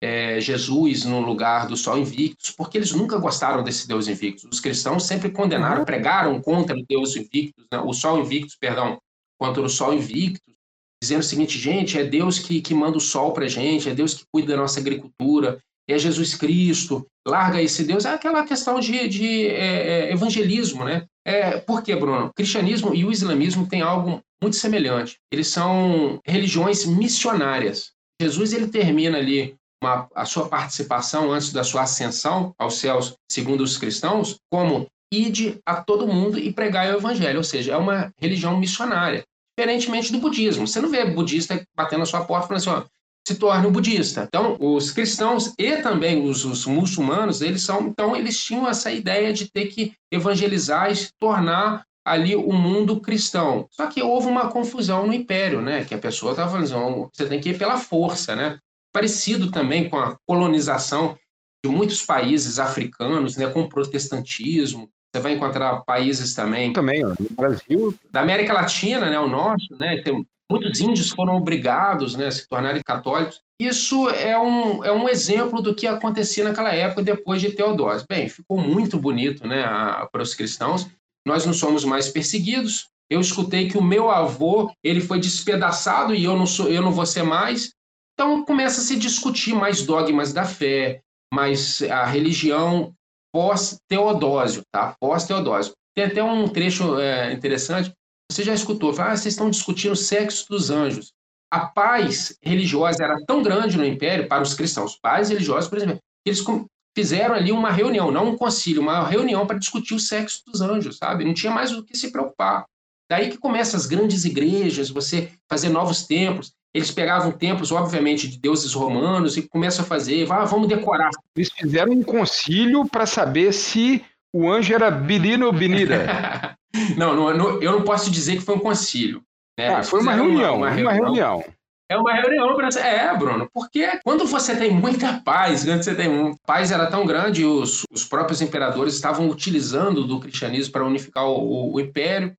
é, Jesus no lugar do Sol Invictus, porque eles nunca gostaram desse Deus Invictus. Os cristãos sempre condenaram, uhum. pregaram contra o Deus Invictus, né? o Sol Invictus, perdão, contra o Sol Invictus, dizendo o seguinte, gente, é Deus que, que manda o sol para gente, é Deus que cuida da nossa agricultura, é Jesus Cristo, larga esse Deus. É aquela questão de, de é, é evangelismo, né? É, por quê, Bruno? O cristianismo e o islamismo têm algo muito semelhante. Eles são religiões missionárias. Jesus ele termina ali uma, a sua participação antes da sua ascensão aos céus, segundo os cristãos, como ide a todo mundo e pregar o evangelho, ou seja, é uma religião missionária, diferentemente do budismo. Você não vê budista batendo na sua porta falando assim, ó, se torne um budista. Então, os cristãos e também os, os, muçulmanos, eles são, então eles tinham essa ideia de ter que evangelizar e se tornar ali o mundo cristão. Só que houve uma confusão no império, né? Que a pessoa estava falando, assim, você tem que ir pela força, né? Parecido também com a colonização de muitos países africanos, né? Com o protestantismo. Você vai encontrar países também. Também, ó, no Brasil. Da América Latina, né, o norte, né, tem, muitos índios foram obrigados né, a se tornarem católicos. Isso é um, é um exemplo do que acontecia naquela época depois de Teodósio. Bem, ficou muito bonito né, a, para os cristãos. Nós não somos mais perseguidos. Eu escutei que o meu avô ele foi despedaçado e eu não sou, eu não vou ser mais. Então começa a se discutir mais dogmas da fé, mais a religião pós-Teodósio, tá? Pós-Teodósio. Tem até um trecho é, interessante. Você já escutou? Ah, vocês estão discutindo o sexo dos anjos. A paz religiosa era tão grande no Império para os cristãos, paz religiosos, por exemplo, eles fizeram ali uma reunião, não um concílio, uma reunião para discutir o sexo dos anjos, sabe? Não tinha mais o que se preocupar. Daí que começam as grandes igrejas, você fazer novos templos. Eles pegavam templos, obviamente, de deuses romanos e começam a fazer, ah, vamos decorar. Eles fizeram um concílio para saber se o anjo era Birino ou Binira. não, não, eu não posso dizer que foi um concílio. Né? Ah, foi uma reunião, uma, uma, reunião, uma reunião. É uma reunião para É, Bruno, porque quando você tem muita paz, quando você tem paz era tão grande, os, os próprios imperadores estavam utilizando do cristianismo para unificar o, o, o império.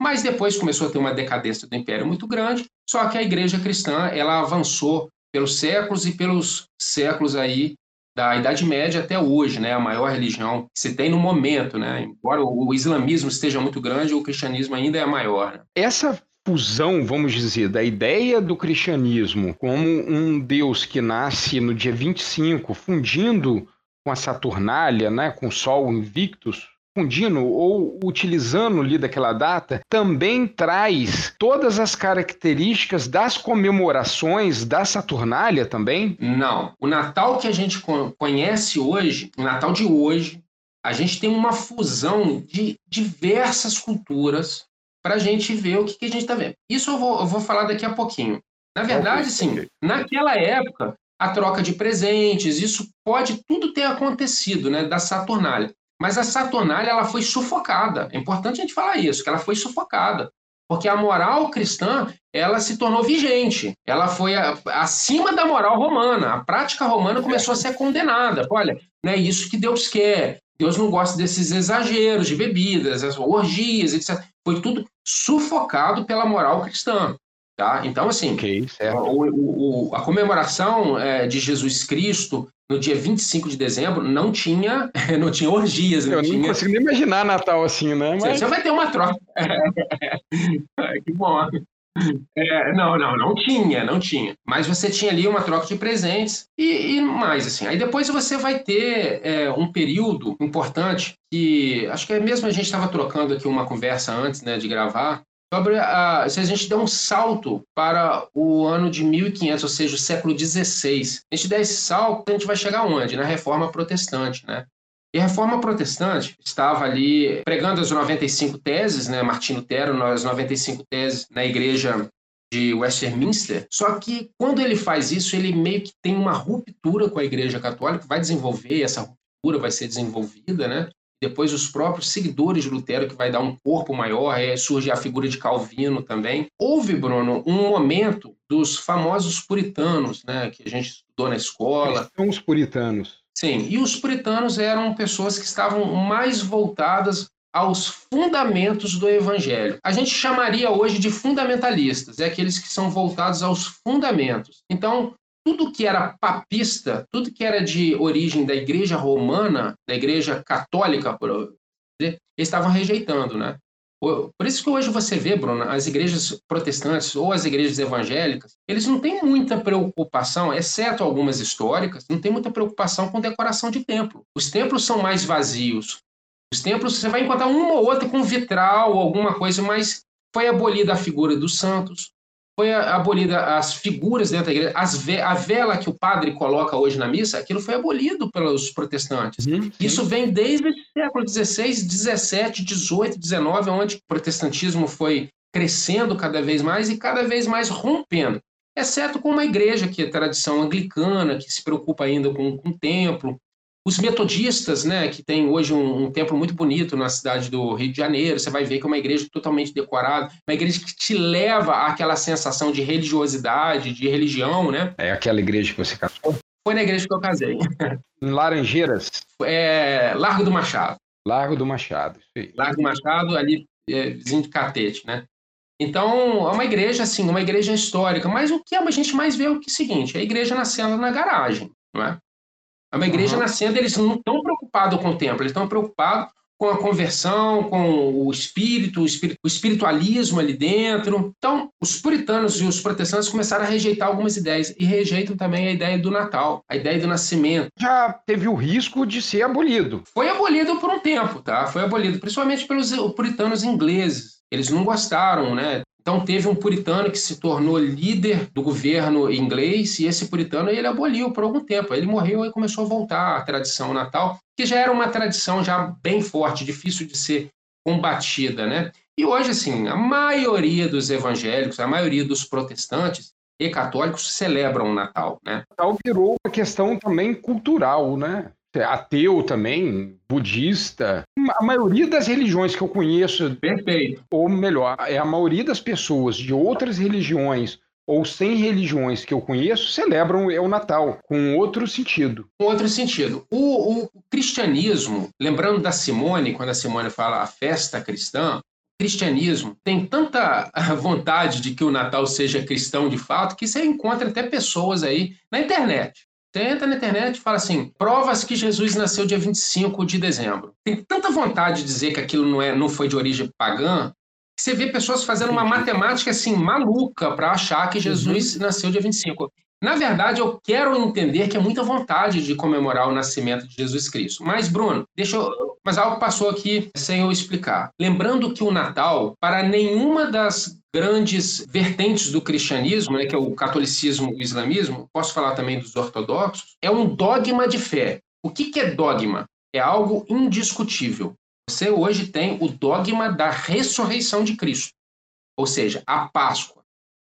Mas depois começou a ter uma decadência do império muito grande, só que a igreja cristã ela avançou pelos séculos e pelos séculos aí da Idade Média até hoje, né? A maior religião que se tem no momento, né? Embora o islamismo esteja muito grande, o cristianismo ainda é maior. Né? Essa fusão, vamos dizer, da ideia do cristianismo como um Deus que nasce no dia 25, fundindo com a Saturnália, né, com o Sol Invictus, fundindo ou utilizando ali daquela data, também traz todas as características das comemorações da Saturnália também? Não. O Natal que a gente conhece hoje, o Natal de hoje, a gente tem uma fusão de diversas culturas para a gente ver o que, que a gente está vendo. Isso eu vou, eu vou falar daqui a pouquinho. Na verdade, sim, naquela época, a troca de presentes, isso pode tudo ter acontecido, né, da Saturnália. Mas a Saturnália ela foi sufocada. É importante a gente falar isso, que ela foi sufocada. Porque a moral cristã, ela se tornou vigente. Ela foi a, acima da moral romana. A prática romana começou a ser condenada. Olha, não é isso que Deus quer. Deus não gosta desses exageros de bebidas, as orgias, etc. Foi tudo sufocado pela moral cristã. Tá? Então, assim, okay, o, o, a comemoração é, de Jesus Cristo no dia 25 de dezembro não tinha, não tinha orgias. Não Eu tinha... não consigo nem imaginar Natal assim, né? Mas... Você vai ter uma troca. que bom. É, não, não, não tinha, não tinha. Mas você tinha ali uma troca de presentes e, e mais, assim. Aí depois você vai ter é, um período importante que, acho que é mesmo a gente estava trocando aqui uma conversa antes né, de gravar, sobre a, se a gente der um salto para o ano de 1500, ou seja, o século XVI. A gente der esse salto, a gente vai chegar onde? Na Reforma Protestante, né? E a Reforma Protestante estava ali pregando as 95 teses, né? Martinho Lutero, as 95 teses na igreja de Westminster. Só que quando ele faz isso, ele meio que tem uma ruptura com a igreja católica, vai desenvolver essa ruptura, vai ser desenvolvida, né? Depois os próprios seguidores de Lutero que vai dar um corpo maior, aí surge a figura de Calvino também. Houve, Bruno, um momento dos famosos puritanos, né, que a gente estudou na escola. São os puritanos. Sim, e os puritanos eram pessoas que estavam mais voltadas aos fundamentos do evangelho. A gente chamaria hoje de fundamentalistas, é aqueles que são voltados aos fundamentos. Então, tudo que era papista, tudo que era de origem da igreja romana, da igreja católica, eles estavam rejeitando, né? Por isso que hoje você vê, Bruno, as igrejas protestantes ou as igrejas evangélicas, eles não têm muita preocupação, exceto algumas históricas, não tem muita preocupação com decoração de templo. Os templos são mais vazios. Os templos, você vai encontrar uma ou outra com vitral alguma coisa, mas foi abolida a figura dos santos, foi abolida as figuras dentro da igreja, ve a vela que o padre coloca hoje na missa, aquilo foi abolido pelos protestantes. Uhum, Isso vem desde o século XVI, XVII, XVIII, XIX, onde o protestantismo foi crescendo cada vez mais e cada vez mais rompendo. Exceto com uma igreja que é tradição anglicana, que se preocupa ainda com, com o templo, os metodistas, né, que tem hoje um, um, templo muito bonito na cidade do Rio de Janeiro, você vai ver que é uma igreja totalmente decorada, uma igreja que te leva àquela sensação de religiosidade, de religião, né? É aquela igreja que você casou? Foi na igreja que eu casei. Em Laranjeiras? É, Largo do Machado. Largo do Machado. Largo do Machado, ali é, vizinho de Catete, né? Então, é uma igreja, assim, uma igreja histórica. Mas o que a gente mais vê é o, que, é o seguinte, a igreja nascendo na garagem, não é? É uma igreja uhum. nascendo, eles não estão preocupados com o templo, eles estão preocupados com a conversão, com o espírito, o espiritualismo ali dentro. Então, os puritanos e os protestantes começaram a rejeitar algumas ideias e rejeitam também a ideia do Natal, a ideia do nascimento. Já teve o risco de ser abolido. Foi abolido por um tempo, tá? Foi abolido, principalmente pelos puritanos ingleses. Eles não gostaram, né? Então teve um puritano que se tornou líder do governo inglês e esse puritano ele aboliu por algum tempo. Ele morreu e começou a voltar à tradição natal, que já era uma tradição já bem forte, difícil de ser combatida, né? E hoje assim, a maioria dos evangélicos, a maioria dos protestantes e católicos celebram o Natal, né? Natal virou uma questão também cultural, né? Ateu também, budista. A maioria das religiões que eu conheço, Perfeito. ou melhor, é a maioria das pessoas de outras religiões ou sem religiões que eu conheço celebram o Natal com outro sentido. Com outro sentido. O, o, cristianismo, lembrando da Simone, quando a Simone fala a festa cristã, o cristianismo tem tanta vontade de que o Natal seja cristão de fato que você encontra até pessoas aí na internet você entra na internet e fala assim: provas que Jesus nasceu dia 25 de dezembro. Tem tanta vontade de dizer que aquilo não, é, não foi de origem pagã, que você vê pessoas fazendo uma matemática assim maluca para achar que Jesus uhum. nasceu dia 25. Na verdade, eu quero entender que é muita vontade de comemorar o nascimento de Jesus Cristo. Mas, Bruno, deixa eu. Mas algo passou aqui sem eu explicar. Lembrando que o Natal, para nenhuma das grandes vertentes do cristianismo, né, que é o catolicismo e o islamismo, posso falar também dos ortodoxos, é um dogma de fé. O que, que é dogma? É algo indiscutível. Você hoje tem o dogma da ressurreição de Cristo, ou seja, a Páscoa.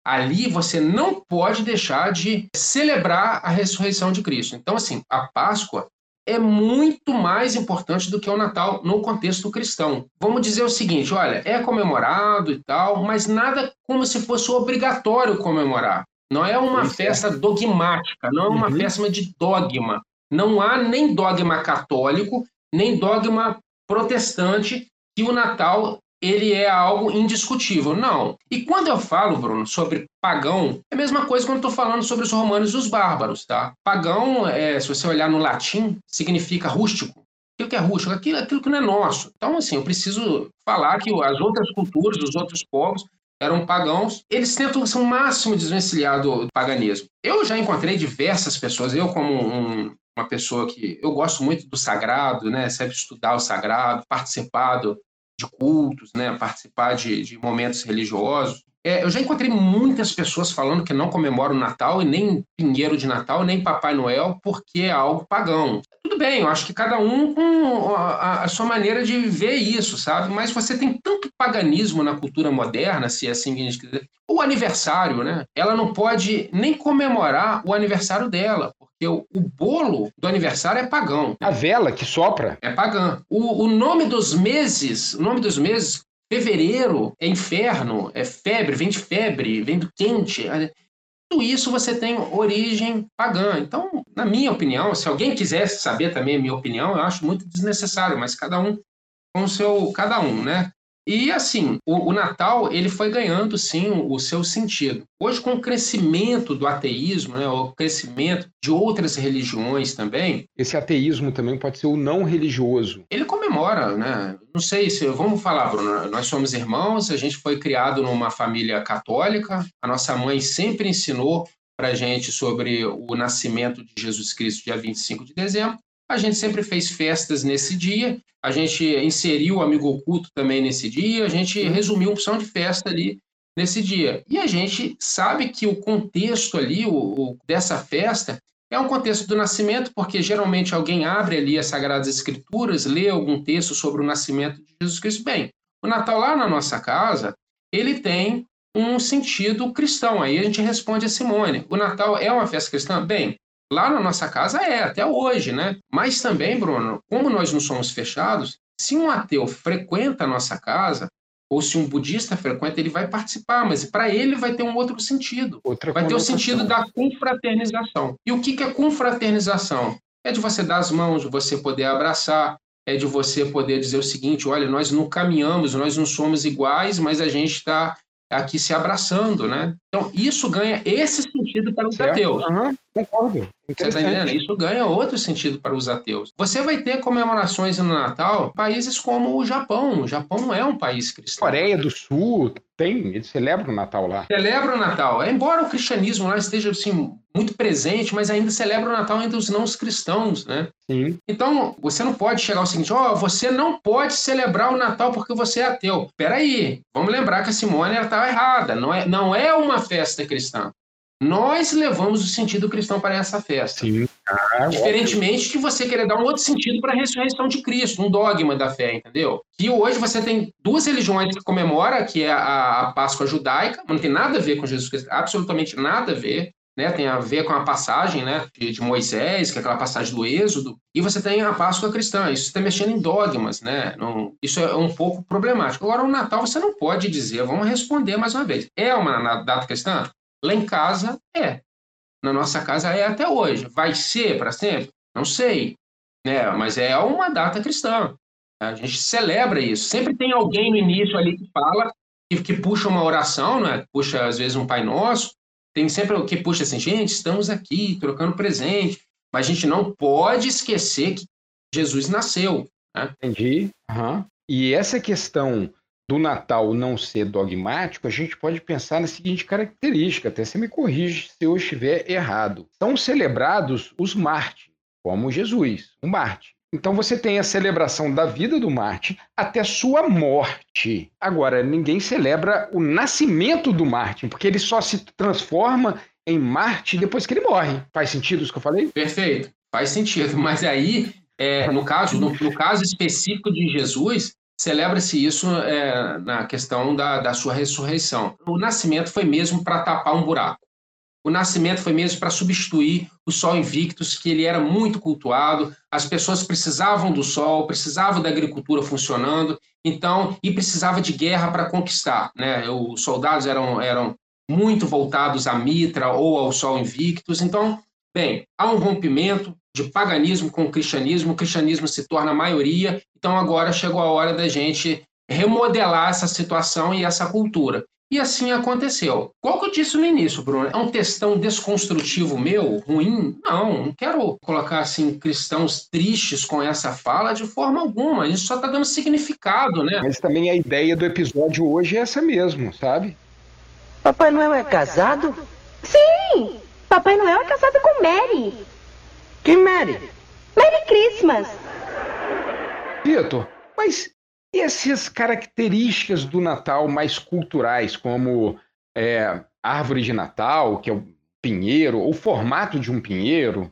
Ali você não pode deixar de celebrar a ressurreição de Cristo. Então, assim, a Páscoa é muito mais importante do que o Natal no contexto cristão. Vamos dizer o seguinte: olha, é comemorado e tal, mas nada como se fosse obrigatório comemorar. Não é uma Isso festa é. dogmática, não é uma uhum. festa de dogma. Não há nem dogma católico, nem dogma protestante que o Natal ele é algo indiscutível. Não. E quando eu falo, Bruno, sobre pagão, é a mesma coisa quando estou falando sobre os romanos e os bárbaros, tá? Pagão, é, se você olhar no latim, significa rústico. O que é rústico? Aquilo, aquilo que não é nosso. Então, assim, eu preciso falar que as outras culturas, os outros povos, eram pagãos, eles tentam o máximo desvencilhar do paganismo. Eu já encontrei diversas pessoas, eu como um, uma pessoa que eu gosto muito do sagrado, né, sempre estudar o sagrado, participado de cultos, né, participar de, de momentos religiosos. É, eu já encontrei muitas pessoas falando que não comemoram o Natal e nem Pinheiro de Natal, nem Papai Noel, porque é algo pagão. Tudo bem, eu acho que cada um com a, a, sua maneira de ver isso, sabe? Mas você tem tanto paganismo na cultura moderna, se é assim que a gente quiser. O aniversário, né? Ela não pode nem comemorar o aniversário dela, porque o, o, bolo do aniversário é pagão. A vela que sopra? É pagã. O, o nome dos meses, o nome dos meses, fevereiro é inferno, é febre, vem de febre, vem do quente. Tudo isso você tem origem pagã. Então, na minha opinião, se alguém quisesse saber também a minha opinião, eu acho muito desnecessário, mas cada um com o seu cada um, né? E assim, o, o, Natal ele foi ganhando sim o seu sentido. Hoje, com o crescimento do ateísmo, né, o crescimento de outras religiões também. Esse ateísmo também pode ser o não religioso. Ele comemora, né? Não sei se. Vamos falar, Bruno. Nós somos irmãos, a gente foi criado numa família católica, a nossa mãe sempre ensinou para gente sobre o nascimento de Jesus Cristo, dia 25 de dezembro. A gente sempre fez festas nesse dia, a gente inseriu o amigo oculto também nesse dia, a gente resumiu uma opção de festa ali nesse dia. E a gente sabe que o contexto ali o, o, dessa festa é um contexto do nascimento, porque geralmente alguém abre ali as Sagradas Escrituras, lê algum texto sobre o nascimento de Jesus Cristo. Bem, o Natal lá na nossa casa, ele tem um sentido cristão. Aí a gente responde a Simone: o Natal é uma festa cristã? Bem, Lá na nossa casa é, até hoje, né? Mas também, Bruno, como nós não somos fechados, se um ateu frequenta a nossa casa, ou se um budista frequenta, ele vai participar, mas para ele vai ter um outro sentido. Outra vai ter o sentido da confraternização. E o que é confraternização? É de você dar as mãos, de você poder abraçar, é de você poder dizer o seguinte: olha, nós não caminhamos, nós não somos iguais, mas a gente está aqui se abraçando, né? Então, isso ganha esse sentido para os certo. ateus. Uhum. Concordo. Você está entendendo? Isso ganha outro sentido para os ateus. Você vai ter comemorações no Natal países como o Japão. O Japão não é um país cristão. Coreia do Sul tem, eles celebram o Natal lá. Celebram o Natal. Embora o cristianismo lá esteja assim, muito presente, mas ainda celebra o Natal entre os não cristãos, né? Sim. Então, você não pode chegar ao seguinte, ó, oh, você não pode celebrar o Natal porque você é ateu. Peraí, vamos lembrar que a Simone estava errada. Não é, não é uma festa cristã. Nós levamos o sentido cristão para essa festa. Sim. Ah, Diferentemente de você querer dar um outro sentido para a ressurreição de Cristo, um dogma da fé, entendeu? Que hoje você tem duas religiões que comemoram, que é a, a Páscoa judaica, não tem nada a ver com Jesus Cristo, absolutamente nada a ver. Né, tem a ver com a passagem né, de, de, Moisés, que é aquela passagem do Êxodo, e você tem a Páscoa cristã. Isso está mexendo em dogmas, né? Não, isso é um pouco problemático. Agora, o Natal você não pode dizer, vamos responder mais uma vez. É uma data cristã? Lá em casa é. Na nossa casa é até hoje. Vai ser para sempre? Não sei. Né? Mas é uma data cristã. A gente celebra isso. Sempre tem alguém no início ali que fala, que, que puxa uma oração, né? puxa às vezes um Pai Nosso. Tem sempre o que puxa assim, gente, estamos aqui trocando presente. Mas a gente não pode esquecer que Jesus nasceu. Né? Entendi. Uhum. E essa questão do Natal não ser dogmático, a gente pode pensar na seguinte característica, até você me corrige se eu estiver errado. São celebrados os mártires, como Jesus, o Marte. Então você tem a celebração da vida do Marte até sua morte. Agora, ninguém celebra o nascimento do Marte, porque ele só se transforma em Marte depois que ele morre. Faz sentido isso que eu falei? Perfeito, faz sentido. Mas aí, é, no, caso, no, no caso específico de Jesus, celebra-se isso é, na questão da, da sua ressurreição. O nascimento foi mesmo para tapar um buraco. O nascimento foi mesmo para substituir o Sol Invictus, que ele era muito cultuado, as pessoas precisavam do sol, precisavam da agricultura funcionando, então, e precisava de guerra para conquistar. Né? Os soldados eram, eram muito voltados à Mitra ou ao Sol Invictus, então, bem, há um rompimento, de paganismo com o cristianismo, o cristianismo se torna a maioria, então agora chegou a hora da gente remodelar essa situação e essa cultura. E assim aconteceu. Qual que eu disse no início, Bruno? É um textão desconstrutivo meu, ruim? Não, não quero colocar assim cristãos tristes com essa fala de forma alguma. Isso só está dando significado, né? Mas também a ideia do episódio hoje é essa mesmo, sabe? Papai Noel é casado? Sim! Papai Noel é casado com Mary. Que Mary? Merry Christmas! Vitor, mas e essas características do Natal mais culturais, como é, árvore de Natal, que é o pinheiro, ou o formato de um pinheiro,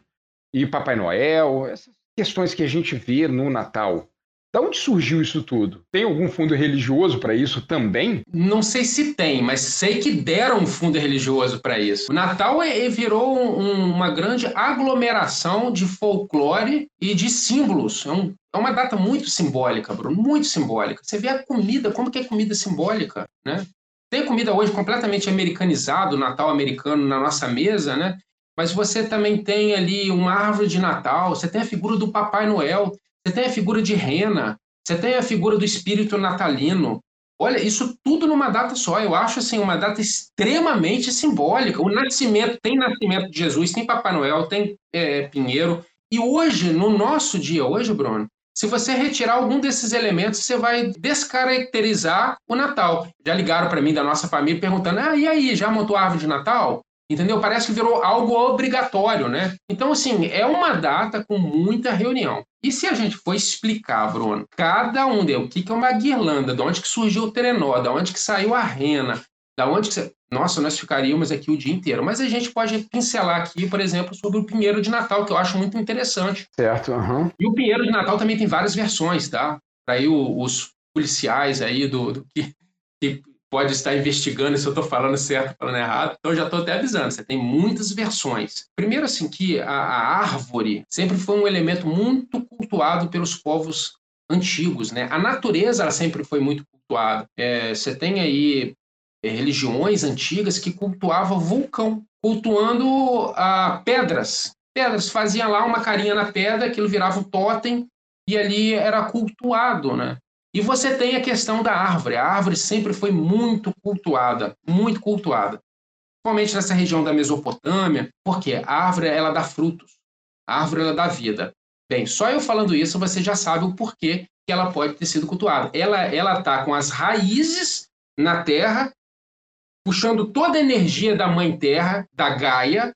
e Papai Noel, essas questões que a gente vê no Natal. Da onde surgiu isso tudo? Tem algum fundo religioso para isso também? Não sei se tem, mas sei que deram um fundo religioso para isso. O Natal é, é virou um, uma grande aglomeração de folclore e de símbolos. É, um, é, uma data muito simbólica, Bruno, muito simbólica. Você vê a comida, como que é comida simbólica, né? Tem comida hoje completamente americanizado, Natal americano na nossa mesa, né? Mas você também tem ali uma árvore de Natal, você tem a figura do Papai Noel, você tem a figura de rena, você tem a figura do espírito natalino. Olha, isso tudo numa data só. Eu acho assim uma data extremamente simbólica. O nascimento, tem nascimento de Jesus, tem Papai Noel, tem é, Pinheiro. E hoje, no nosso dia, hoje, Bruno, se você retirar algum desses elementos, você vai descaracterizar o Natal. Já ligaram para mim da nossa família perguntando: ah, e aí, já montou a árvore de Natal? Entendeu? Parece que virou algo obrigatório, né? Então, assim, é uma data com muita reunião. E se a gente for explicar, Bruno, cada um deu o que é uma guirlanda, de onde que surgiu o trenó, de onde que saiu a rena, da onde que... Nossa, nós ficaríamos aqui o dia inteiro. Mas a gente pode pincelar aqui, por exemplo, sobre o Pinheiro de Natal, que eu acho muito interessante. Certo, uhum. E o Pinheiro de Natal também tem várias versões, tá? Para aí os policiais aí do, do que, que pode estar investigando se eu estou falando certo, falando errado. Então, já estou até avisando, você tem muitas versões. Primeiro, assim, que a, a, árvore sempre foi um elemento muito cultuado pelos povos antigos, né? A natureza, ela sempre foi muito cultuada. É, você tem aí é, religiões antigas que cultuavam vulcão, cultuando a pedras. Pedras, fazia lá uma carinha na pedra, aquilo virava um totem, e ali era cultuado, né? E você tem a questão da árvore. A árvore sempre foi muito cultuada, muito cultuada. Principalmente nessa região da Mesopotâmia, porque a árvore ela dá frutos, a árvore ela dá vida. Bem, só eu falando isso você já sabe o porquê que ela pode ter sido cultuada. Ela ela está com as raízes na terra, puxando toda a energia da mãe terra, da Gaia,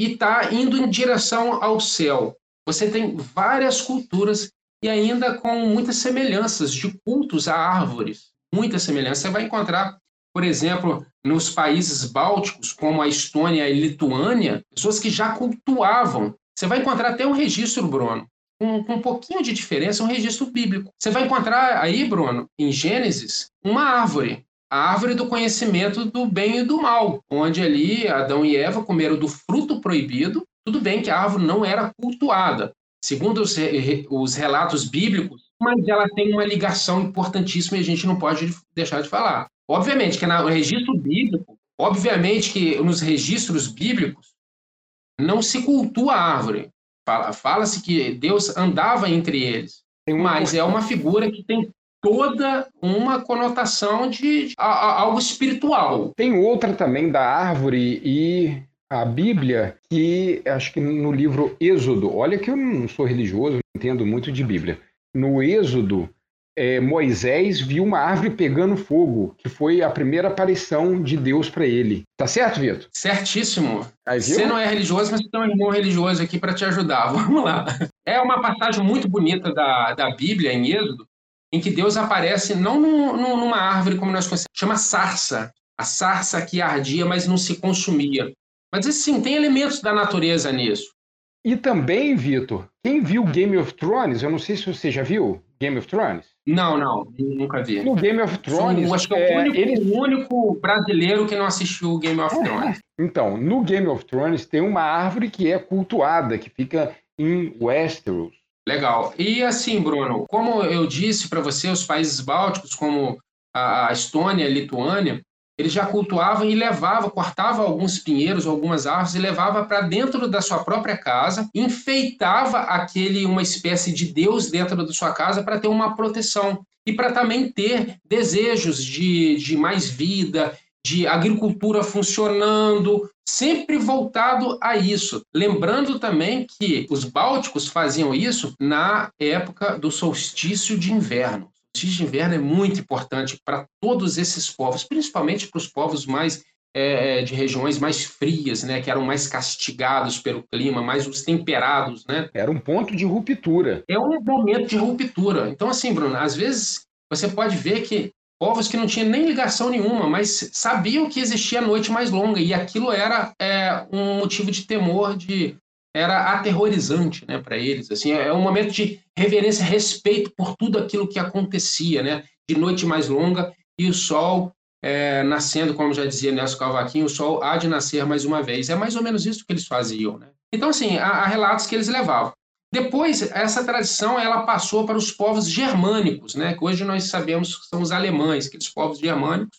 e está indo em direção ao céu. Você tem várias culturas e ainda com muitas semelhanças de cultos a árvores. Muitas semelhanças. Você vai encontrar, por exemplo, nos países bálticos, como a Estônia e a Lituânia, pessoas que já cultuavam. Você vai encontrar até um registro, Bruno, com, com um pouquinho de diferença, um registro bíblico. Você vai encontrar aí, Bruno, em Gênesis, uma árvore a árvore do conhecimento do bem e do mal, onde ali Adão e Eva comeram do fruto proibido. Tudo bem que a árvore não era cultuada, segundo os, os relatos bíblicos, mas ela tem uma ligação importantíssima e a gente não pode deixar de falar. Obviamente que no registro bíblico, obviamente que nos registros bíblicos não se cultua a árvore. Fala-se que Deus andava entre eles, mas é uma figura que tem toda uma conotação de, algo espiritual. Tem outra também da árvore e a Bíblia, que acho que no livro Êxodo, olha que eu não sou religioso, não entendo muito de Bíblia. No Êxodo, é, Moisés viu uma árvore pegando fogo, que foi a primeira aparição de Deus para ele. Tá certo, Vitor? Certíssimo. Você não é religioso, mas tem um irmão religioso aqui para te ajudar. Vamos lá. É uma passagem muito bonita da, da Bíblia, em Êxodo, em que Deus aparece não numa árvore como nós conhecemos, chama sarça. A sarça que ardia, mas não se consumia. Mas assim, tem elementos da natureza nisso. E também, Vitor, quem viu Game of Thrones, eu não sei se você já viu Game of Thrones. Não, não, nunca vi. No Game of Thrones. Sou, acho que é o único, é, o único brasileiro que não assistiu Game of é. Thrones. Então, no Game of Thrones tem uma árvore que é cultuada, que fica em Westeros. Legal. E assim, Bruno, como eu disse para você, os países bálticos, como a Estônia, a Lituânia, eles já cultuavam e levavam, cortava alguns pinheiros, algumas árvores e levava para dentro da sua própria casa, enfeitava aquele uma espécie de deus dentro da sua casa para ter uma proteção e para também ter desejos de, de mais vida, de agricultura funcionando, sempre voltado a isso. Lembrando também que os bálticos faziam isso na época do solstício de inverno. O solstício de inverno é muito importante para todos esses povos, principalmente para os povos mais é, é, de regiões mais frias, né, que eram mais castigados pelo clima, mais os temperados, né? Era um ponto de ruptura. É um momento de ruptura. Então, assim, Bruno, às vezes você pode ver que povos que não tinham nem ligação nenhuma, mas sabiam que existia a noite mais longa e aquilo era é, um motivo de temor, de era aterrorizante, né, para eles. Assim, é um momento de reverência, respeito por tudo aquilo que acontecia, né, de noite mais longa e o sol é, nascendo, como já dizia Nelson Calvaquinho, o sol há de nascer mais uma vez. É mais ou menos isso que eles faziam, né? Então, assim, há, há relatos que eles levavam. Depois, essa tradição ela passou para os povos germânicos, né, que hoje nós sabemos que são os alemães, aqueles povos germânicos,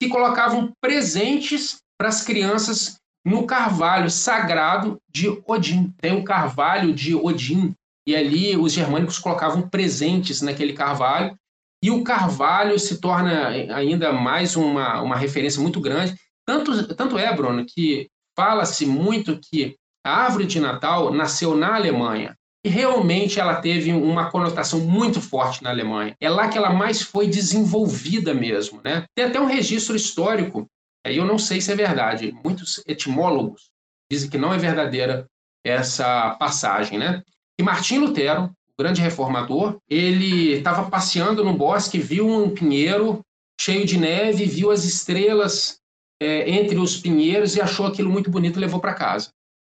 que colocavam presentes para as crianças no carvalho sagrado de Odin. Tem um carvalho de Odin, e ali os germânicos colocavam presentes naquele carvalho, e o carvalho se torna ainda mais uma, uma referência muito grande. Tanto, tanto é, Bruno, que fala-se muito que a árvore de Natal nasceu na Alemanha. E realmente ela teve uma conotação muito forte na Alemanha. É lá que ela mais foi desenvolvida mesmo. Né? Tem até um registro histórico, eu não sei se é verdade, muitos etimólogos dizem que não é verdadeira essa passagem. Né? E Martim Lutero, o grande reformador, ele estava passeando no bosque, viu um pinheiro cheio de neve, viu as estrelas é, entre os pinheiros e achou aquilo muito bonito e levou para casa.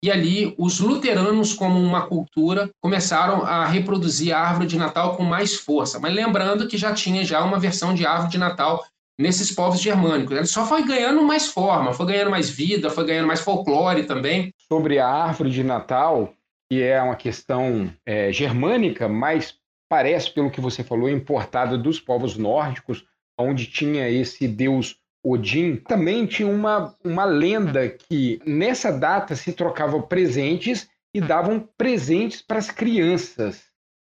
E ali, os luteranos, como uma cultura, começaram a reproduzir a árvore de Natal com mais força. Mas lembrando que já tinha já uma versão de árvore de Natal nesses povos germânicos. Ele só foi ganhando mais forma, foi ganhando mais vida, foi ganhando mais folclore também. Sobre a árvore de Natal, que é uma questão é, germânica, mas parece, pelo que você falou, importada dos povos nórdicos, onde tinha esse deus Odin, também tinha uma, uma lenda que nessa data se trocavam presentes e davam presentes para as crianças.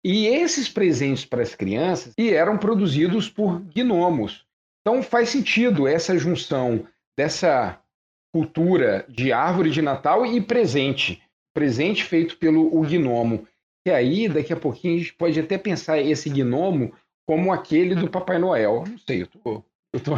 E esses presentes para as crianças e eram produzidos por gnomos. Então faz sentido essa junção dessa cultura de árvore de Natal e presente. Presente feito pelo o gnomo. E aí, daqui a pouquinho, a gente pode até pensar esse gnomo como aquele do Papai Noel. Não sei, eu tô. Eu tô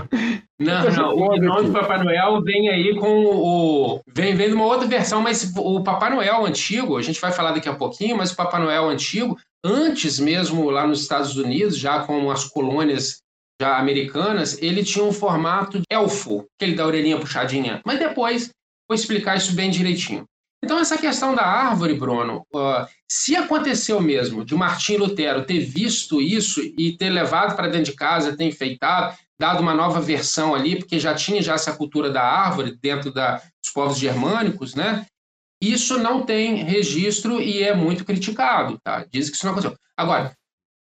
não, não, o gnomo do Papai Noel vem aí com o. Vem, vem de uma outra versão, mas o Papai Noel antigo, a gente vai falar daqui a pouquinho, mas o Papai Noel antigo, antes mesmo lá nos Estados Unidos, já com as colônias americanas, ele tinha um formato elfo, aquele da orelhinha puxadinha. Mas depois vou explicar isso bem direitinho. Então, essa questão da árvore, Bruno, uh, se aconteceu mesmo de Martim Lutero ter visto isso e ter levado para dentro de casa, ter enfeitado, dado uma nova versão ali, porque já tinha já essa cultura da árvore dentro da, dos povos germânicos, né? Isso não tem registro e é muito criticado, tá? Diz que isso não aconteceu. Agora,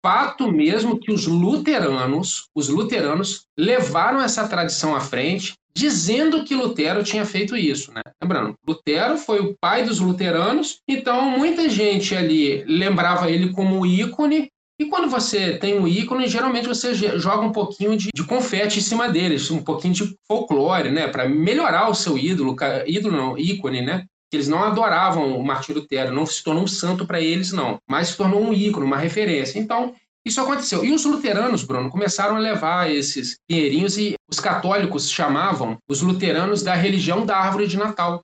fato mesmo que os luteranos, os luteranos levaram essa tradição à frente, dizendo que Lutero tinha feito isso, né? Lembrando, Lutero foi o pai dos luteranos, então muita gente ali lembrava ele como ícone. E quando você tem um ícone, geralmente você joga um pouquinho de, de confete em cima deles, um pouquinho de folclore, né? Para melhorar o seu ídolo, ídolo não, ícone, né? Eles não adoravam o Martim Lutero, não se tornou um santo para eles, não, mas se tornou um ícone, uma referência. Então, isso aconteceu. E os luteranos, Bruno, começaram a levar esses dinheirinhos e os católicos chamavam os luteranos da religião da árvore de Natal.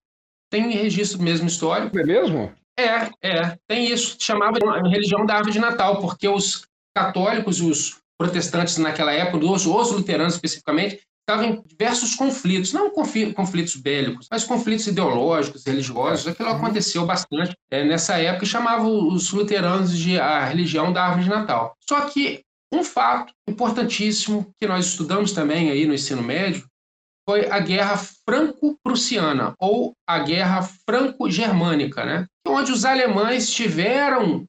Tem registro mesmo histórico. É mesmo? É, é. Tem isso. Chamava de religião da árvore de Natal, porque os católicos, os protestantes naquela época, os, os luteranos especificamente, estava em diversos conflitos, não conflitos bélicos, mas conflitos ideológicos, religiosos. Aquilo aconteceu bastante é, nessa época e chamava os luteranos de a religião da árvore de Natal. Só que um fato importantíssimo que nós estudamos também aí no ensino médio foi a Guerra Franco-Prussiana ou a Guerra Franco-Germânica, né? onde os alemães tiveram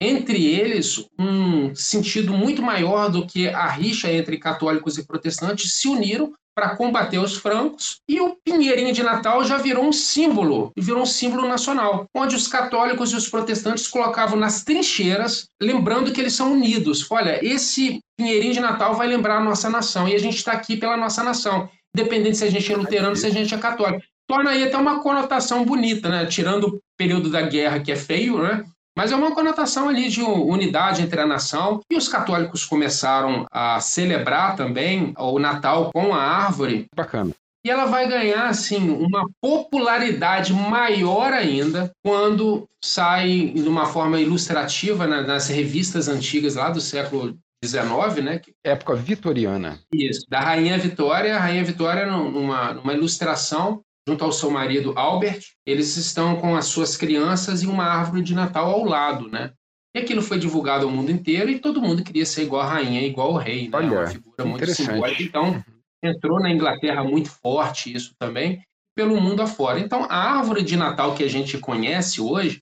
entre eles um sentido muito maior do que a rixa entre católicos e protestantes, se uniram para combater os francos, e o Pinheirinho de Natal já virou um símbolo, virou um símbolo nacional, onde os católicos e os protestantes colocavam nas trincheiras, lembrando que eles são unidos. Olha, esse Pinheirinho de Natal vai lembrar a nossa nação, e a gente está aqui pela nossa nação, independente se a gente é luterano, se a gente é católico. Torna aí até uma conotação bonita, né? Tirando o período da guerra, que é feio, né? Mas é uma conotação ali de unidade entre a nação. E os católicos começaram a celebrar também o Natal com a árvore. Bacana. E ela vai ganhar, assim, uma popularidade maior ainda quando sai de uma forma ilustrativa nas revistas antigas lá do século XIX, né? Época vitoriana. Isso, da Rainha Vitória. A Rainha Vitória, numa, numa ilustração, junto ao seu marido Albert, eles estão com as suas crianças e uma árvore de Natal ao lado, né? E aquilo foi divulgado ao mundo inteiro e todo mundo queria ser igual a rainha, igual o rei, né? Olha, uma figura muito simbólica. Então, entrou na Inglaterra muito forte isso também, pelo mundo afora. Então, a árvore de Natal que a gente conhece hoje,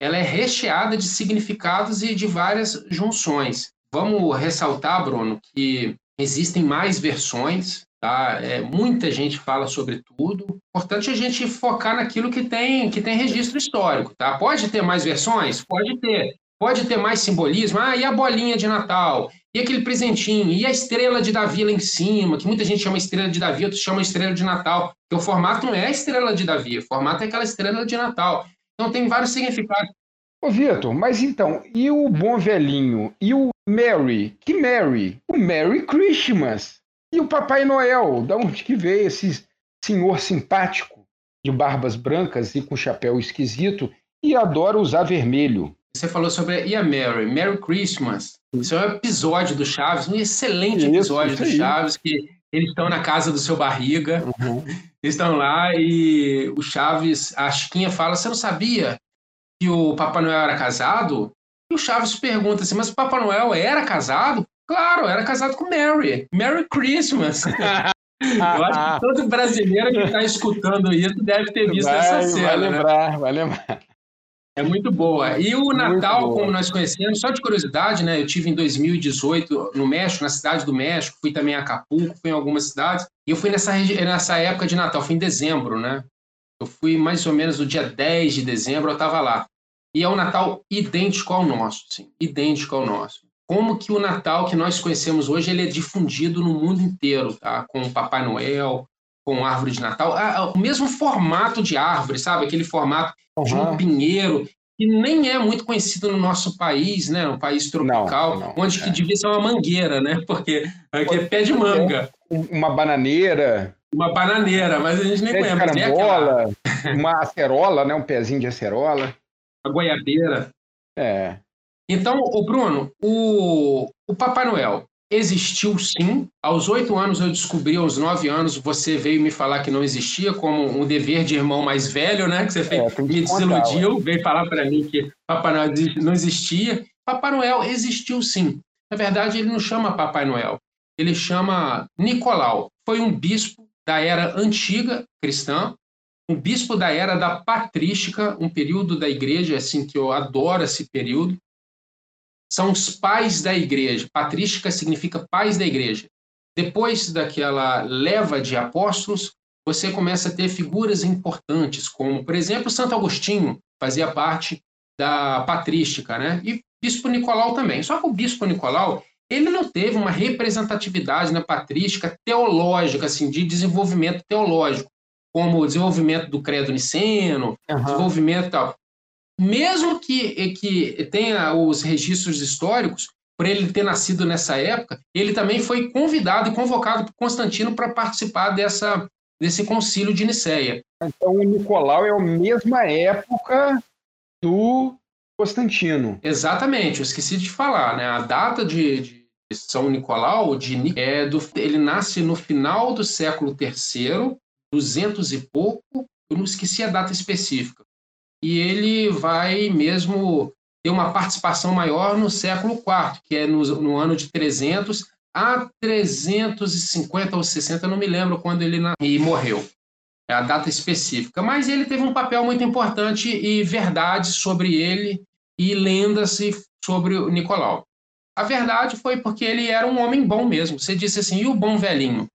ela é recheada de significados e de várias junções. Vamos ressaltar, Bruno, que existem mais versões Tá? É, muita gente fala sobre tudo. Importante a gente focar naquilo que tem, que tem registro histórico. Tá? Pode ter mais versões? Pode ter. Pode ter mais simbolismo. Ah, e a bolinha de Natal? E aquele presentinho? E a estrela de Davi lá em cima? Que muita gente chama estrela de Davi, outros chamam estrela de Natal. Porque o formato não é a estrela de Davi, o formato é aquela estrela de Natal. Então tem vários significados. Ô, Vitor, mas então, e o bom velhinho? E o Mary? Que Mary? O Merry Christmas. E o Papai Noel, da onde que veio esse senhor simpático, de barbas brancas e com chapéu esquisito, e adora usar vermelho? Você falou sobre e a Mary, Merry Christmas. Isso é um episódio do Chaves, um excelente episódio isso, isso do Chaves, que eles estão na casa do seu barriga, uhum. eles estão lá e o Chaves, a Chiquinha fala, você não sabia que o Papai Noel era casado? E o Chaves pergunta assim, mas o Papai Noel era casado? Claro, era casado com Mary. Merry Christmas. Eu acho que todo brasileiro que está escutando isso deve ter visto vai, essa cena. Vai né? lembrar, né? vai lembrar. É muito boa. E o Natal, como nós conhecemos, só de curiosidade, né? Eu tive em 2018 no México, na cidade do México, fui também a Acapulco, fui em algumas cidades. E eu fui nessa, nessa época de Natal, fui em dezembro, né? Eu fui mais ou menos no dia 10 de dezembro, eu estava lá. E é um Natal idêntico ao nosso, sim, idêntico ao nosso. Como que o Natal que nós conhecemos hoje ele é difundido no mundo inteiro, tá? Com o Papai Noel, com árvore de Natal, o mesmo formato de árvore, sabe? Aquele formato uhum. de um pinheiro que nem é muito conhecido no nosso país, né? Um país tropical, não, não, onde é. que devia ser uma mangueira, né? Porque aqui é pé de manga. Uma bananeira. Uma bananeira, mas a gente nem conhece. Carambola, aquela... uma acerola, né? Um pezinho de acerola. A goiabeira. É. Então, o Bruno, o, o Papai Noel existiu sim. Aos oito anos eu descobri, aos nove anos você veio me falar que não existia, como um dever de irmão mais velho, né? Que você fez, é, me desiludiu, veio falar para mim que Papai Noel não existia. Papai Noel existiu sim. Na verdade, ele não chama Papai Noel, ele chama Nicolau. Foi um bispo da era antiga cristã, um bispo da era da patrística, um período da igreja assim que eu adoro esse período. São os pais da igreja. Patrística significa pais da igreja. Depois daquela leva de apóstolos, você começa a ter figuras importantes, como, por exemplo, Santo Agostinho fazia parte da patrística, né? E Bispo Nicolau também. Só que o Bispo Nicolau ele não teve uma representatividade na patrística teológica, assim, de desenvolvimento teológico, como o desenvolvimento do credo niceno, uhum. desenvolvimento tal. Mesmo que, que tenha os registros históricos, por ele ter nascido nessa época, ele também foi convidado e convocado por Constantino para participar dessa, desse concílio de Nicéia. Então o Nicolau é a mesma época do Constantino. Exatamente, eu esqueci de falar, né? A data de, de São Nicolau de, é do, ele nasce no final do século III, 200 e pouco, eu não esqueci a data específica. E ele vai mesmo ter uma participação maior no século IV, que é no, no ano de 300 a 350 ou 60, não me lembro quando ele e morreu é a data específica, mas ele teve um papel muito importante e verdades sobre ele e lendas sobre o Nicolau. A verdade foi porque ele era um homem bom mesmo. Você disse assim, e o bom velhinho?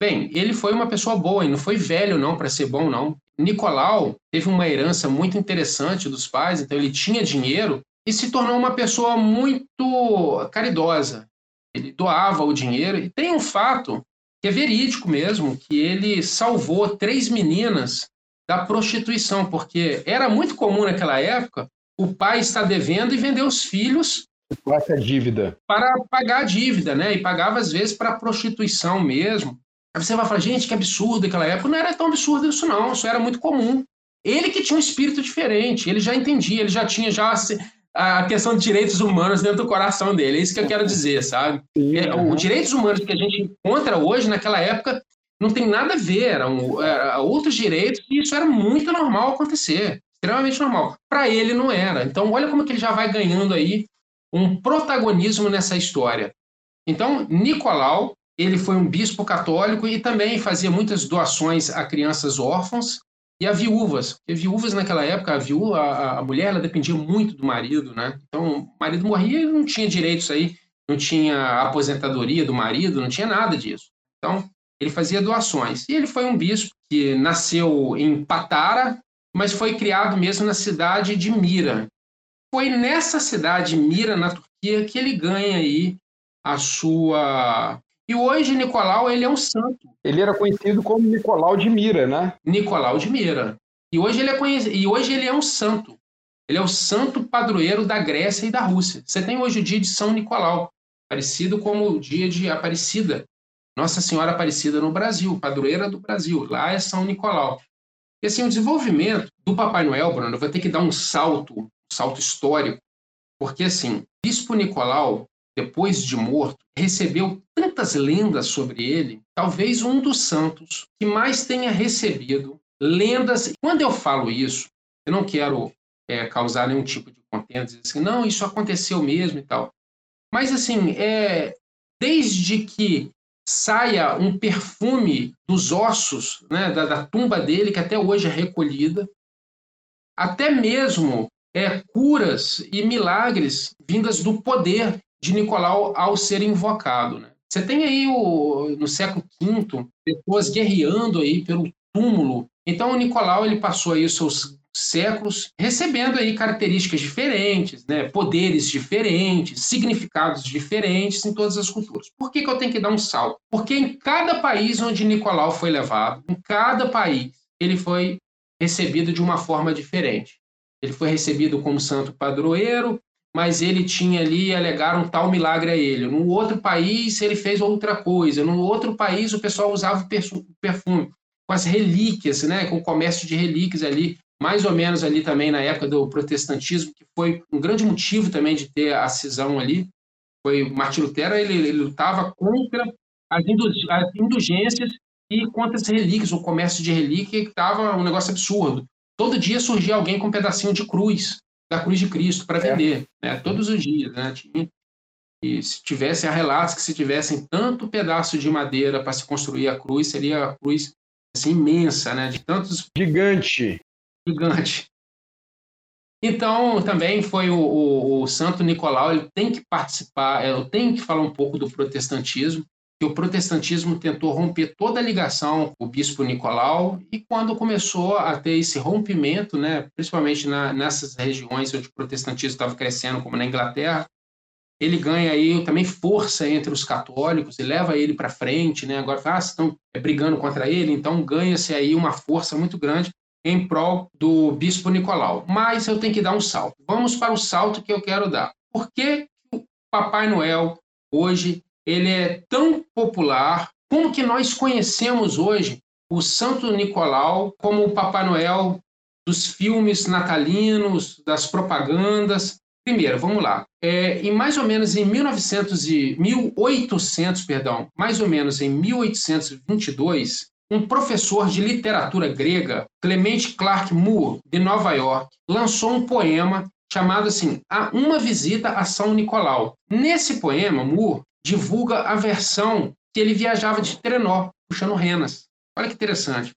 Bem, ele foi uma pessoa boa e não foi velho não para ser bom não. Nicolau teve uma herança muito interessante dos pais, então ele tinha dinheiro e se tornou uma pessoa muito caridosa. Ele doava o dinheiro e tem um fato que é verídico mesmo, que ele salvou três meninas da prostituição, porque era muito comum naquela época o pai estar devendo e vender os filhos a dívida. para pagar a dívida, né? E pagava às vezes para prostituição mesmo. Aí você vai falar, gente, que absurdo aquela época. Não era tão absurdo isso não, isso era muito comum. Ele que tinha um espírito diferente, ele já entendia, ele já tinha já a questão de direitos humanos dentro do coração dele. É isso que eu quero dizer, sabe? É, os direitos humanos que a gente encontra hoje, naquela época, não tem nada a ver. Eram, eram outros direitos e isso era muito normal acontecer. Extremamente normal. Para ele não era. Então, olha como que ele já vai ganhando aí um protagonismo nessa história. Então, Nicolau, ele foi um bispo católico e também fazia muitas doações a crianças órfãs e a viúvas. Porque viúvas naquela época, a viúva, a, a, mulher, ela dependia muito do marido, né? Então, o marido morria e não tinha direitos aí, não tinha aposentadoria do marido, não tinha nada disso. Então, ele fazia doações. E ele foi um bispo que nasceu em Patara, mas foi criado mesmo na cidade de Mira. Foi nessa cidade, Mira, na Turquia, que ele ganha aí a sua e hoje Nicolau ele é um santo. Ele era conhecido como Nicolau de Mira, né? Nicolau de Mira. E hoje ele é conhecido, e hoje ele é um santo. Ele é o santo padroeiro da Grécia e da Rússia. Você tem hoje o dia de São Nicolau, parecido como o dia de Aparecida. Nossa Senhora Aparecida no Brasil, padroeira do Brasil. Lá é São Nicolau. E assim, o desenvolvimento do Papai Noel, Bruno, vai ter que dar um salto, um salto histórico, porque assim, Bispo Nicolau depois de morto, recebeu tantas lendas sobre ele, talvez um dos santos que mais tenha recebido lendas. Quando eu falo isso, eu não quero é, causar nenhum tipo de contento, dizer assim, não, isso aconteceu mesmo e tal. Mas, assim, é, desde que saia um perfume dos ossos, né, da, da tumba dele, que até hoje é recolhida, até mesmo é, curas e milagres vindas do poder de Nicolau ao ser invocado. Né? Você tem aí o, no século V pessoas guerreando aí pelo túmulo. Então, o Nicolau ele passou aí os seus séculos recebendo aí características diferentes, né? poderes diferentes, significados diferentes em todas as culturas. Por que, que eu tenho que dar um salto? Porque em cada país onde Nicolau foi levado, em cada país, ele foi recebido de uma forma diferente. Ele foi recebido como santo padroeiro, mas ele tinha ali, alegaram tal milagre a ele. No outro país, ele fez outra coisa. No outro país, o pessoal usava o perfume com as relíquias, né, com o comércio de relíquias ali, mais ou menos ali também na época do protestantismo, que foi um grande motivo também de ter a cisão ali. Foi Martin Lutero, ele, ele lutava contra as indulgências e contra as relíquias, o comércio de relíquia, que estava um negócio absurdo. Todo dia surgia alguém com um pedacinho de cruz, da cruz de Cristo, para é. vender, é. né? todos os dias. Né? E se tivesse, há relatos que se tivessem tanto pedaço de madeira para se construir a cruz, seria a cruz assim, imensa, né? de tantos... Gigante. Gigante. Então, também foi o, o, o, Santo Nicolau, ele tem que participar, eu tenho que falar um pouco do protestantismo, que o protestantismo tentou romper toda a ligação com o bispo Nicolau e quando começou a ter esse rompimento, né, principalmente na, nessas regiões onde o protestantismo estava crescendo, como na Inglaterra, ele ganha aí também força entre os católicos e leva ele para frente, né? Agora, ah, estão brigando contra ele, então ganha-se aí uma força muito grande em prol do bispo Nicolau. Mas eu tenho que dar um salto. Vamos para o salto que eu quero dar. Por que o Papai Noel hoje ele é tão popular, como que nós conhecemos hoje o Santo Nicolau como o Papai Noel dos filmes natalinos, das propagandas. Primeiro, vamos lá. É, em mais ou menos em 1900 e 1800, perdão, mais ou menos em 1822, um professor de literatura grega, Clement Clark Moore, de Nova York, lançou um poema chamado assim, a Uma Visita a São Nicolau. Nesse poema, Moore divulga a versão que ele viajava de trenó, puxando renas. Olha que interessante.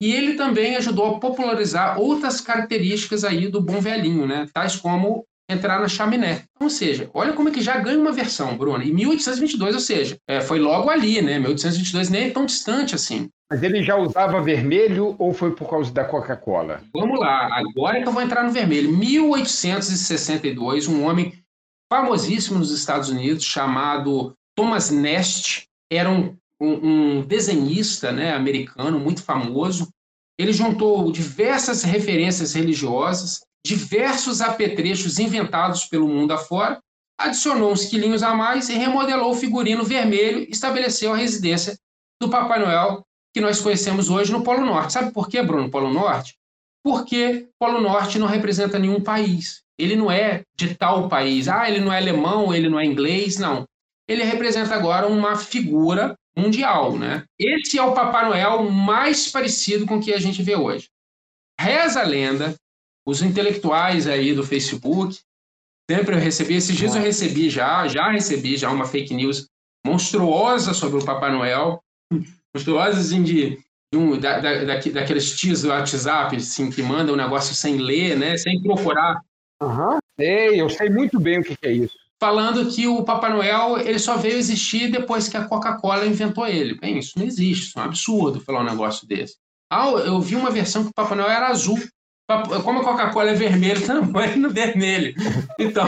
E ele também ajudou a popularizar outras características aí do bom velhinho, né? Tais como entrar na chaminé. Ou seja, olha como é que já ganha uma versão, Bruno. Em 1822, ou seja, é, foi logo ali, né? 1822 nem é tão distante assim. Mas ele já usava vermelho ou foi por causa da Coca-Cola? Vamos lá, agora é que eu vou entrar no vermelho. 1862, um homem famosíssimo nos Estados Unidos, chamado Thomas Nast, era um, um, um desenhista né, americano muito famoso. Ele juntou diversas referências religiosas, diversos apetrechos inventados pelo mundo afora, adicionou uns quilinhos a mais e remodelou o figurino vermelho estabeleceu a residência do Papai Noel que nós conhecemos hoje no Polo Norte. Sabe por quê, Bruno, Polo Norte? Porque Polo Norte não representa nenhum país. Ele não é de tal país. Ah, ele não é alemão, ele não é inglês, não. Ele representa agora uma figura mundial, né? Esse é o Papai Noel mais parecido com o que a gente vê hoje. Reza a lenda, os intelectuais aí do Facebook, sempre eu recebi, esses dias eu recebi já, já recebi já uma fake news monstruosa sobre o Papai Noel, monstruosa assim de, de um, da, da, daqueles tios do WhatsApp, assim, que mandam um negócio sem ler, né, sem procurar Aham, uhum. sei, eu sei muito bem o que, é isso. Falando que o Papai Noel ele só veio existir depois que a Coca-Cola inventou ele. Bem, isso não existe, isso é um absurdo falar um negócio desse. Ah, eu vi uma versão que o Papai Noel era azul. Como a Coca-Cola é vermelha, também tá no vermelho. Então,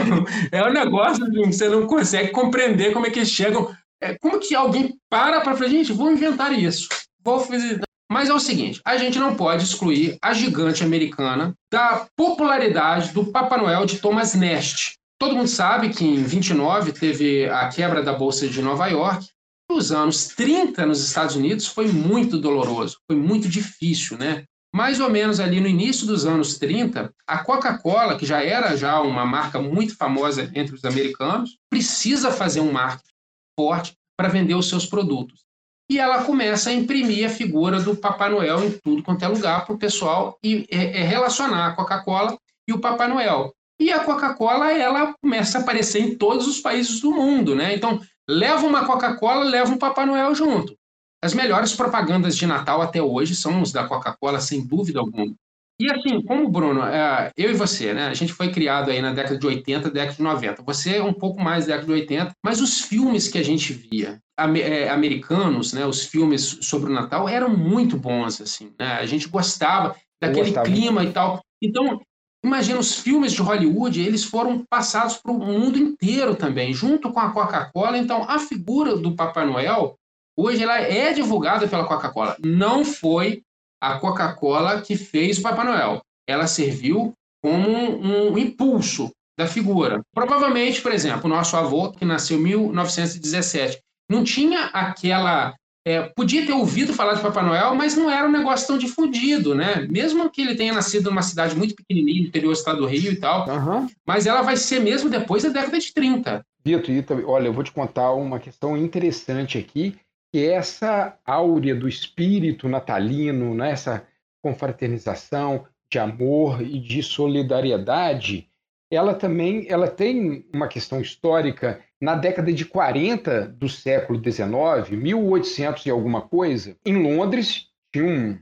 é um negócio que você não consegue compreender como é que eles chegam. É, como que alguém para para falar, gente, vou inventar isso. Vou fazer. Mas é o seguinte, a gente não pode excluir a gigante americana da popularidade do Papai Noel de Thomas Nast. Todo mundo sabe que em 29 teve a quebra da Bolsa de Nova York. Nos anos 30 nos Estados Unidos foi muito doloroso, foi muito difícil, né? Mais ou menos ali no início dos anos 30, a Coca-Cola, que já era já uma marca muito famosa entre os americanos, precisa fazer um marketing forte para vender os seus produtos e ela começa a imprimir a figura do Papai Noel em tudo quanto é lugar para o pessoal e é, é relacionar a Coca-Cola e o Papai Noel. E a Coca-Cola ela começa a aparecer em todos os países do mundo, né? Então leva uma Coca-Cola, leva um Papai Noel junto. As melhores propagandas de Natal até hoje são os da Coca-Cola, sem dúvida alguma. E assim, como Bruno, é, eu e você, né? A gente foi criado aí na década de 80, década de 90. Você é um pouco mais da década de 80, mas os filmes que a gente via, é, americanos, né? Os filmes sobre o Natal eram muito bons, assim, né? A gente gostava daquele gostava. clima e tal. Então, imagina, os filmes de Hollywood, eles foram passados para o mundo inteiro também, junto com a Coca-Cola. Então, a figura do Papai Noel, hoje, ela é divulgada pela Coca-Cola. Não foi a Coca-Cola que fez o Papai Noel. Ela serviu como um, um impulso da figura. Provavelmente, por exemplo, o nosso avô, que nasceu em 1917, não tinha aquela. É, podia ter ouvido falar de Papai Noel, mas não era um negócio tão difundido, né? Mesmo que ele tenha nascido numa cidade muito pequenininha, no interior do estado do Rio e tal, uhum. mas ela vai ser mesmo depois da década de 30. Vitor, olha, eu vou te contar uma questão interessante aqui, que essa áurea do espírito natalino, né, essa confraternização de amor e de solidariedade, ela também ela tem uma questão histórica. Na década de 40 do século XIX, 1800 e alguma coisa, em Londres, tinha um,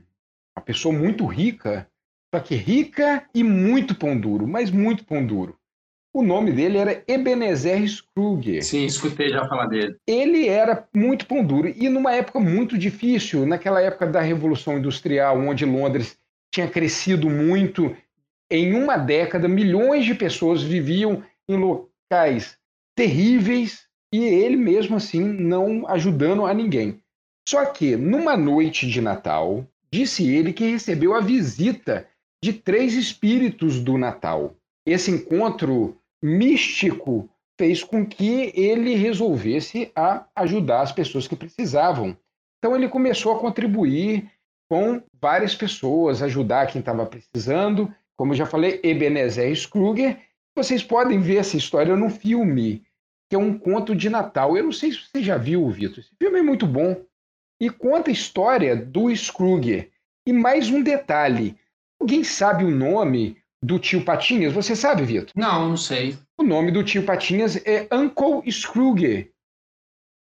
uma pessoa muito rica, só que rica e muito pão duro, mas muito pão duro. O nome dele era Ebenezer Scrooge. Sim, escutei já falar dele. Ele era muito pão duro e numa época muito difícil, naquela época da Revolução Industrial, onde Londres tinha crescido muito. Em uma década, milhões de pessoas viviam em locais terríveis e ele mesmo assim não ajudando a ninguém. Só que numa noite de Natal, disse ele que recebeu a visita de três espíritos do Natal. Esse encontro místico fez com que ele resolvesse a ajudar as pessoas que precisavam. Então ele começou a contribuir com várias pessoas, ajudar quem estava precisando. Como eu já falei, Ebenezer Scrooge. Vocês podem ver essa história no filme, que é um conto de Natal. Eu não sei se você já viu, Vitor. Esse filme é muito bom. E conta a história do Scrooge. E mais um detalhe: alguém sabe o nome do tio Patinhas, você sabe, Vitor? Não, não sei. O nome do tio Patinhas é Uncle Scrooge,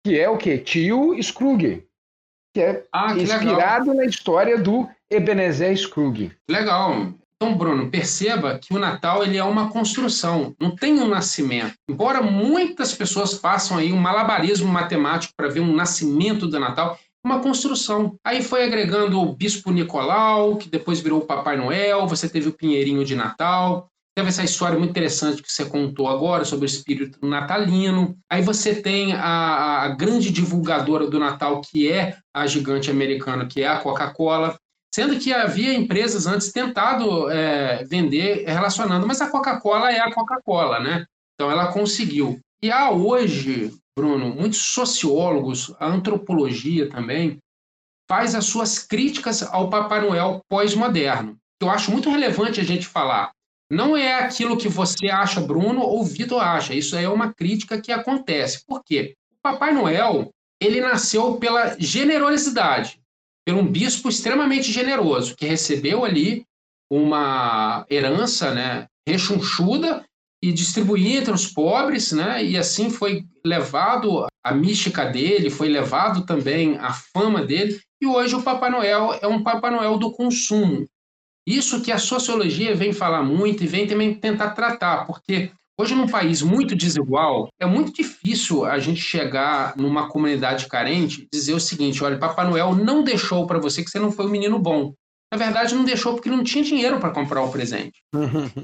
que é o quê? Tio Scrooge, que é ah, que inspirado legal. na história do Ebenezer Scrooge. Legal. Então, Bruno, perceba que o Natal ele é uma construção, não tem um nascimento. Embora muitas pessoas façam aí um malabarismo matemático para ver um nascimento do Natal, uma construção. Aí foi agregando o Bispo Nicolau, que depois virou o Papai Noel, você teve o Pinheirinho de Natal, teve essa história muito interessante que você contou agora sobre o espírito natalino. Aí você tem a, a grande divulgadora do Natal, que é a gigante americana, que é a Coca-Cola. Sendo que havia empresas antes tentado é, vender relacionando, mas a Coca-Cola é a Coca-Cola, né? Então ela conseguiu. E há hoje Bruno, muitos sociólogos, a antropologia também, faz as suas críticas ao Papai Noel pós-moderno. Eu acho muito relevante a gente falar. Não é aquilo que você acha, Bruno, ou Vitor acha. Isso é uma crítica que acontece. Por quê? O Papai Noel, ele nasceu pela generosidade, por um bispo extremamente generoso, que recebeu ali uma herança né, rechonchuda e distribuir entre os pobres, né? E assim foi levado a mística dele, foi levado também a fama dele. E hoje o Papai Noel é um Papai Noel do consumo. Isso que a sociologia vem falar muito e vem também tentar tratar, porque hoje num país muito desigual, é muito difícil a gente chegar numa comunidade carente e dizer o seguinte, olha, Papai Noel não deixou para você que você não foi um menino bom. Na verdade, não deixou porque não tinha dinheiro para comprar o presente.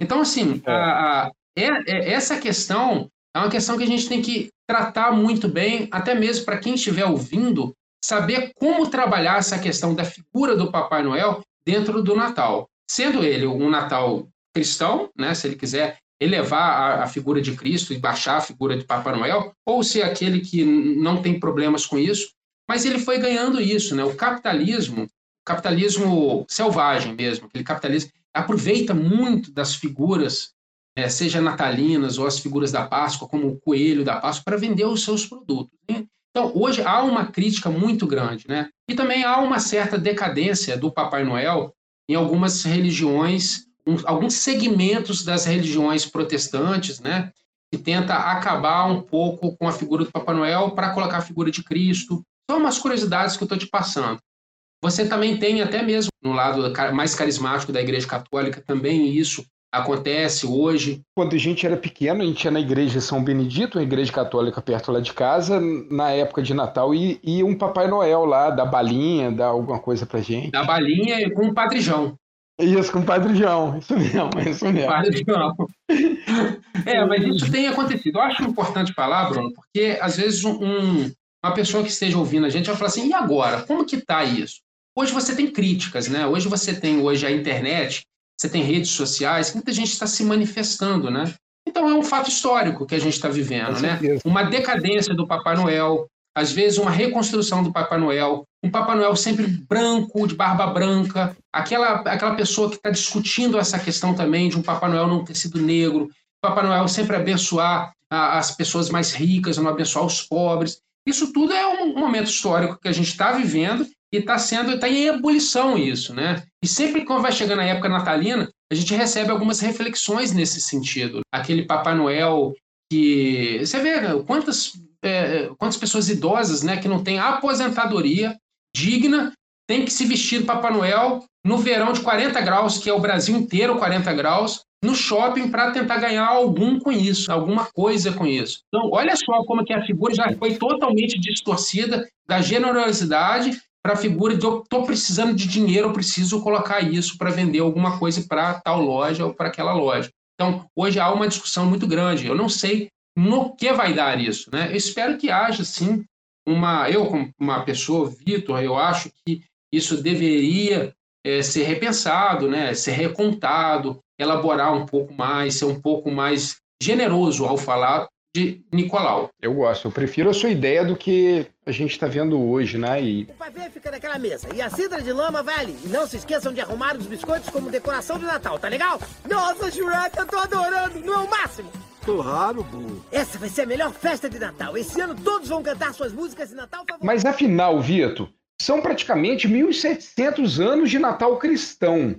Então, assim, é. a, é, é, essa questão é uma questão que a gente tem que tratar muito bem, até mesmo para quem estiver ouvindo, saber como trabalhar essa questão da figura do Papai Noel dentro do Natal. Sendo ele um Natal cristão, né, se ele quiser elevar a, a, figura de Cristo e baixar a figura de Papai Noel, ou se é aquele que não tem problemas com isso, mas ele foi ganhando isso, né? O capitalismo, capitalismo selvagem mesmo, aquele capitalismo aproveita muito das figuras é, seja natalinas ou as figuras da Páscoa, como o coelho da Páscoa, para vender os seus produtos. Então, hoje há uma crítica muito grande, né? E também há uma certa decadência do Papai Noel em algumas religiões, um, alguns segmentos das religiões protestantes, né? Que tenta acabar um pouco com a figura do Papai Noel para colocar a figura de Cristo. São umas curiosidades que eu estou te passando. Você também tem até mesmo no lado mais carismático da Igreja Católica também isso acontece hoje. Quando a gente era pequeno, a gente ia na igreja São Benedito, uma igreja católica perto lá de casa, na época de Natal, e ia um Papai Noel lá, dar balinha, dar alguma coisa pra gente. Da balinha com o Padre João. Isso, com o Padre João, isso mesmo, isso mesmo. Padre João. é, mas isso tem acontecido. Eu acho importante falar, Bruno, porque às vezes um, uma pessoa que esteja ouvindo a gente vai falar assim, e agora? Como que tá isso? Hoje você tem críticas, né? Hoje você tem hoje a internet, você tem redes sociais, muita gente está se manifestando, né? Então é um fato histórico que a gente está vivendo, né? Uma decadência do Papai Noel, às vezes uma reconstrução do Papai Noel, um Papai Noel sempre branco, de barba branca, aquela, aquela pessoa que está discutindo essa questão também de um Papai Noel não ter sido negro, Papai Noel sempre abençoar a, as pessoas mais ricas, não abençoar os pobres. Isso tudo é um momento histórico que a gente está vivendo e está sendo, está em ebulição isso, né? E sempre quando vai chegando a época natalina, a gente recebe algumas reflexões nesse sentido. Aquele Papai Noel que você vê quantas é, quantas pessoas idosas, né, que não têm aposentadoria digna, tem que se vestir do Papai Noel no verão de 40 graus, que é o Brasil inteiro 40 graus, no shopping para tentar ganhar algum com isso, alguma coisa com isso. Então, olha só como que a figura já foi totalmente distorcida da generosidade para a figura de eu estou precisando de dinheiro, eu preciso colocar isso para vender alguma coisa para tal loja ou para aquela loja. Então, hoje há uma discussão muito grande. Eu não sei no que vai dar isso. Né? Eu espero que haja, sim, uma. Eu, como uma pessoa, Vitor, eu acho que isso deveria é, ser repensado, né? ser recontado, elaborar um pouco mais, ser um pouco mais generoso ao falar de Nicolau. Eu gosto, eu prefiro a sua ideia do que a gente está vendo hoje, né? E... O pavê fica naquela mesa e a cidra de lama vai ali. E não se esqueçam de arrumar os biscoitos como decoração de Natal, tá legal? Nossa, Shrek, eu tô adorando, não é o máximo? Claro, Bu. Essa vai ser a melhor festa de Natal. Esse ano todos vão cantar suas músicas de Natal favoritas. Mas afinal, Vitor, são praticamente 1.700 anos de Natal cristão.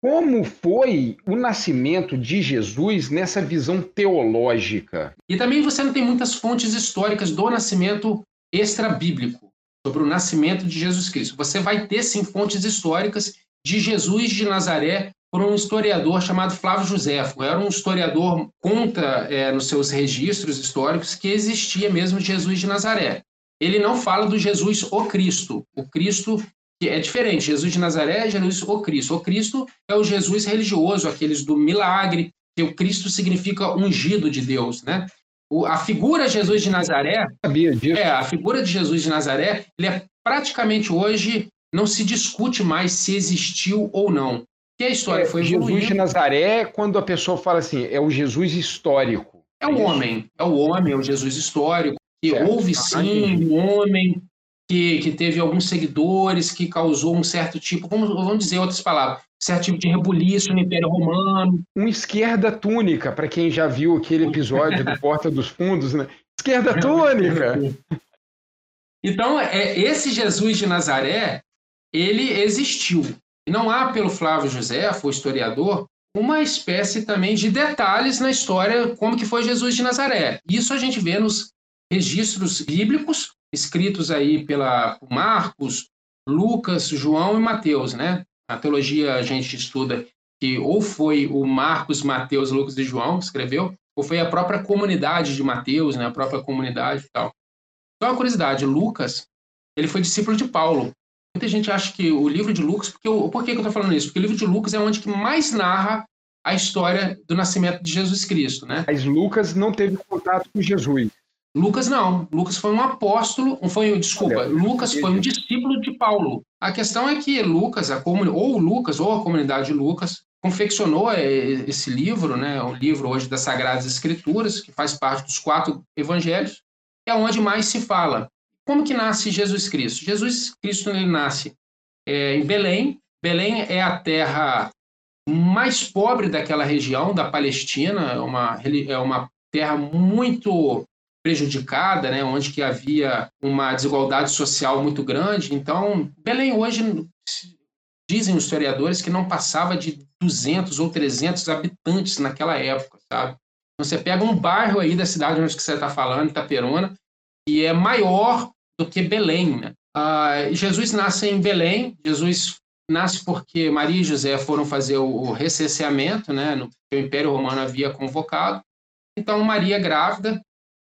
Como foi o nascimento de Jesus nessa visão teológica? E também você não tem muitas fontes históricas do nascimento extra-bíblico, sobre o nascimento de Jesus Cristo. Você vai ter, sim, fontes históricas de Jesus de Nazaré por um historiador chamado Flávio Josefo. Era um historiador conta é, nos seus registros históricos que existia mesmo Jesus de Nazaré. Ele não fala do Jesus o Cristo. O Cristo é diferente. Jesus de Nazaré é Jesus o Cristo. O Cristo é o Jesus religioso, aqueles do milagre, que o Cristo significa ungido de Deus, né? O, a figura Jesus de Nazaré, sabia disso. É, a figura de Jesus de Nazaré, ele é praticamente hoje não se discute mais se existiu ou não. Que a história é, foi evoluindo. Jesus de Nazaré, quando a pessoa fala assim, é o Jesus histórico. É o homem, é o homem, é o Jesus histórico. Que certo. houve sim um homem que, que teve alguns seguidores, que causou um certo tipo, vamos, vamos dizer outras palavras, certo tipo de rebuliço no Império Romano. Um esquerda túnica, para quem já viu aquele episódio do Porta dos Fundos, né? Esquerda túnica! Então, é, esse Jesus de Nazaré, ele existiu. Não há, pelo Flávio José, o historiador, uma espécie também de detalhes na história como que foi Jesus de Nazaré. Isso a gente vê nos registros bíblicos, escritos aí pela Marcos, Lucas, João e Mateus, né? A teologia a gente estuda que ou foi o Marcos, Mateus, Lucas e João que escreveu, ou foi a própria comunidade de Mateus, né? A própria comunidade e tal. Só uma curiosidade, Lucas, ele foi discípulo de Paulo. Muita gente acha que o livro de Lucas, porque por que eu estou falando isso? Porque o livro de Lucas é onde que mais narra a história do nascimento de Jesus Cristo, né? Mas Lucas não teve contato com Jesus. Lucas não. Lucas foi um apóstolo, foi, desculpa, Olha, Lucas foi um discípulo de Paulo. A questão é que Lucas, a ou Lucas, ou a comunidade de Lucas, confeccionou é, esse livro, né, o livro hoje das Sagradas Escrituras, que faz parte dos quatro evangelhos, é onde mais se fala. Como que nasce Jesus Cristo? Jesus Cristo ele nasce é, em Belém. Belém é a terra mais pobre daquela região, da Palestina, é uma, é uma terra muito prejudicada, né, onde que havia uma desigualdade social muito grande. Então, Belém hoje dizem os historiadores que não passava de 200 ou 300 habitantes naquela época, sabe? Então, você pega um bairro aí da cidade onde você está falando, Itaperuna, que é maior do que Belém, né? Ah, Jesus nasce em Belém. Jesus nasce porque Maria e José foram fazer o recenseamento, né, no que o Império Romano havia convocado. Então, Maria grávida,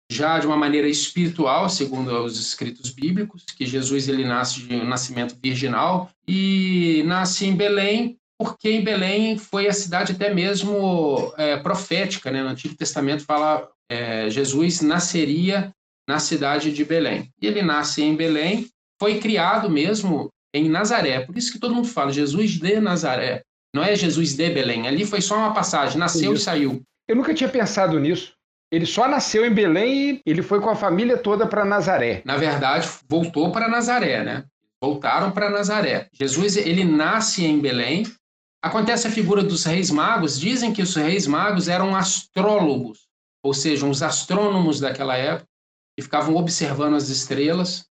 já de uma maneira espiritual, segundo os escritos bíblicos, que Jesus ele nasce de um nascimento virginal e nasce em Belém, porque em Belém foi a cidade até mesmo é, profética, né? No Antigo Testamento fala é, Jesus nasceria na cidade de Belém. E ele nasce em Belém, foi criado mesmo em Nazaré. Por isso que todo mundo fala Jesus de Nazaré. Não é Jesus de Belém. Ali foi só uma passagem, nasceu e saiu. Eu nunca tinha pensado nisso. Ele só nasceu em Belém e ele foi com a família toda para Nazaré. Na verdade, voltou para Nazaré, né? Voltaram para Nazaré. Jesus, ele nasce em Belém. Acontece a figura dos reis magos. Dizem que os reis magos eram astrólogos, ou seja, os astrônomos daquela época, que ficavam observando as estrelas.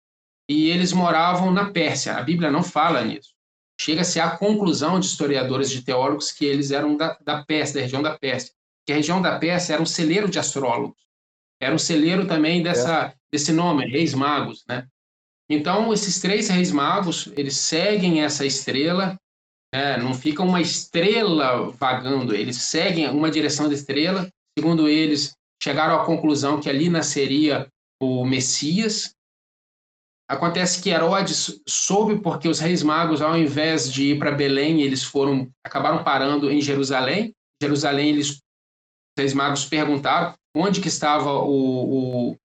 E eles moravam na Pérsia. A Bíblia não fala nisso. Chega-se à conclusão de historiadores, de teólogos, que eles eram da, da Pérsia, da região da Pérsia que a região da Pérsia era um celeiro de astrólogos, era um celeiro também dessa, é. desse nome, Reis Magos, né? Então, esses três reis magos, eles seguem essa estrela, né? não fica uma estrela vagando, eles seguem uma direção da estrela. Segundo eles, chegaram à conclusão que ali nasceria o Messias. Acontece que Herodes soube porque os reis magos, ao invés de ir para Belém, eles foram acabaram parando em Jerusalém. Jerusalém eles Reis Magos perguntaram onde que estava o, o,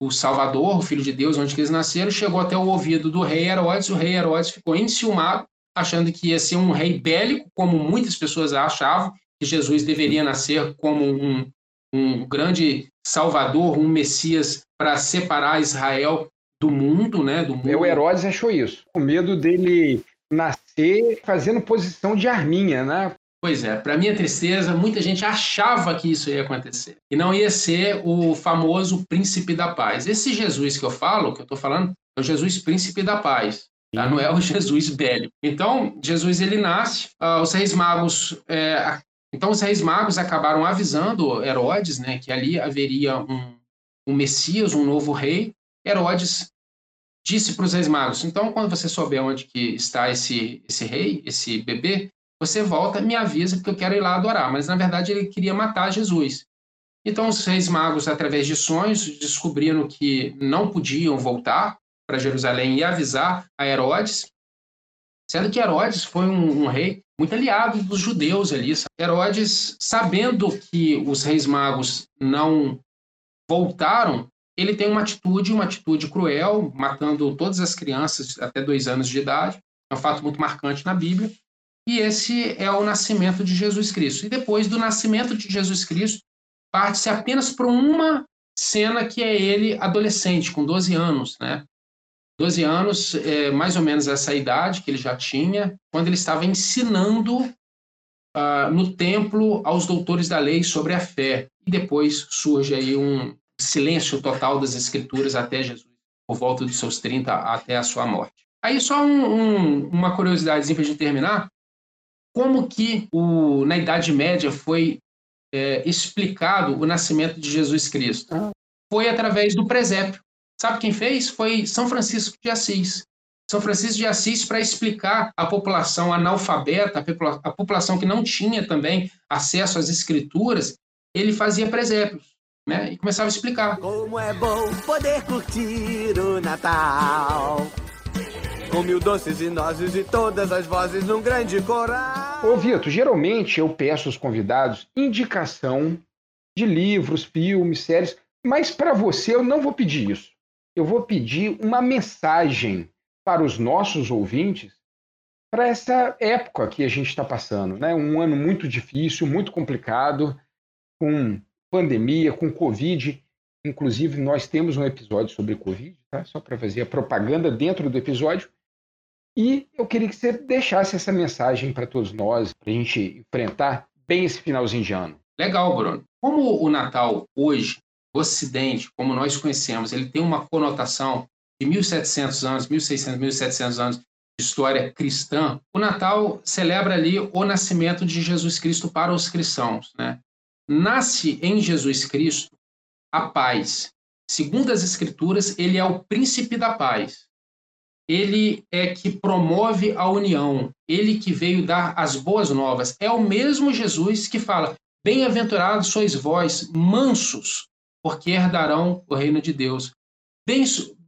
o, Salvador, o Filho de Deus, onde que eles nasceram, chegou até o ouvido do rei Herodes, o rei Herodes ficou enciumado, achando que ia ser um rei bélico, como muitas pessoas achavam, que Jesus deveria nascer como um, um grande salvador, um Messias para separar Israel do mundo, né? Do mundo. O Herodes achou isso, com medo dele nascer fazendo posição de arminha, né? Pois é, para minha tristeza, muita gente achava que isso ia acontecer. E não ia ser o famoso príncipe da paz. Esse Jesus que eu falo, que eu estou falando, é o Jesus príncipe da paz. Tá? Não é o Jesus bélico. Então, Jesus ele nasce, uh, os reis magos. É, então, os reis magos acabaram avisando Herodes né, que ali haveria um, um Messias, um novo rei. Herodes disse para os reis magos: então, quando você souber onde que está esse, esse rei, esse bebê, você volta, me avisa, porque eu quero ir lá adorar. Mas, na verdade, ele queria matar Jesus. Então, os reis magos, através de sonhos, descobriram que não podiam voltar para Jerusalém e avisar a Herodes, sendo que Herodes foi um, um rei muito aliado dos judeus ali. Herodes, sabendo que os reis magos não voltaram, ele tem uma atitude, uma atitude cruel, matando todas as crianças até dois anos de idade. É um fato muito marcante na Bíblia. E esse é o nascimento de Jesus Cristo. E depois do nascimento de Jesus Cristo, parte-se apenas para uma cena que é ele adolescente, com 12 anos, né? 12 anos, é mais ou menos essa idade que ele já tinha, quando ele estava ensinando uh, no templo aos doutores da lei sobre a fé. E depois surge aí um silêncio total das escrituras até Jesus, por volta dos seus 30 até a sua morte. Aí só um, um, uma curiosidade para a gente terminar como que o, na Idade Média foi é, explicado o nascimento de Jesus Cristo? Ah. Foi através do presépio. Sabe quem fez? Foi São Francisco de Assis. São Francisco de Assis para explicar à população analfabeta, a população que não tinha também acesso às escrituras, ele fazia presépios. Né? E começava a explicar. Como é bom poder curtir o Natal. Com mil doces e nozes e todas as vozes num grande coral. Ô, Vitor, geralmente eu peço aos convidados indicação de livros, filmes, séries, mas para você eu não vou pedir isso. Eu vou pedir uma mensagem para os nossos ouvintes para essa época que a gente está passando, né? Um ano muito difícil, muito complicado, com pandemia, com Covid. Inclusive, nós temos um episódio sobre Covid, tá? só para fazer a propaganda dentro do episódio. E eu queria que você deixasse essa mensagem para todos nós, para a gente enfrentar bem esse finalzinho de ano. Legal, Bruno. Como o Natal hoje, o Ocidente, como nós conhecemos, ele tem uma conotação de 1.700 anos, 1.600, 1.700 anos de história cristã, o Natal celebra ali o nascimento de Jesus Cristo para os cristãos. Né? Nasce em Jesus Cristo a paz. Segundo as Escrituras, ele é o príncipe da paz. Ele é que promove a união, ele que veio dar as boas novas. É o mesmo Jesus que fala: Bem-aventurados sois vós, mansos, porque herdarão o reino de Deus.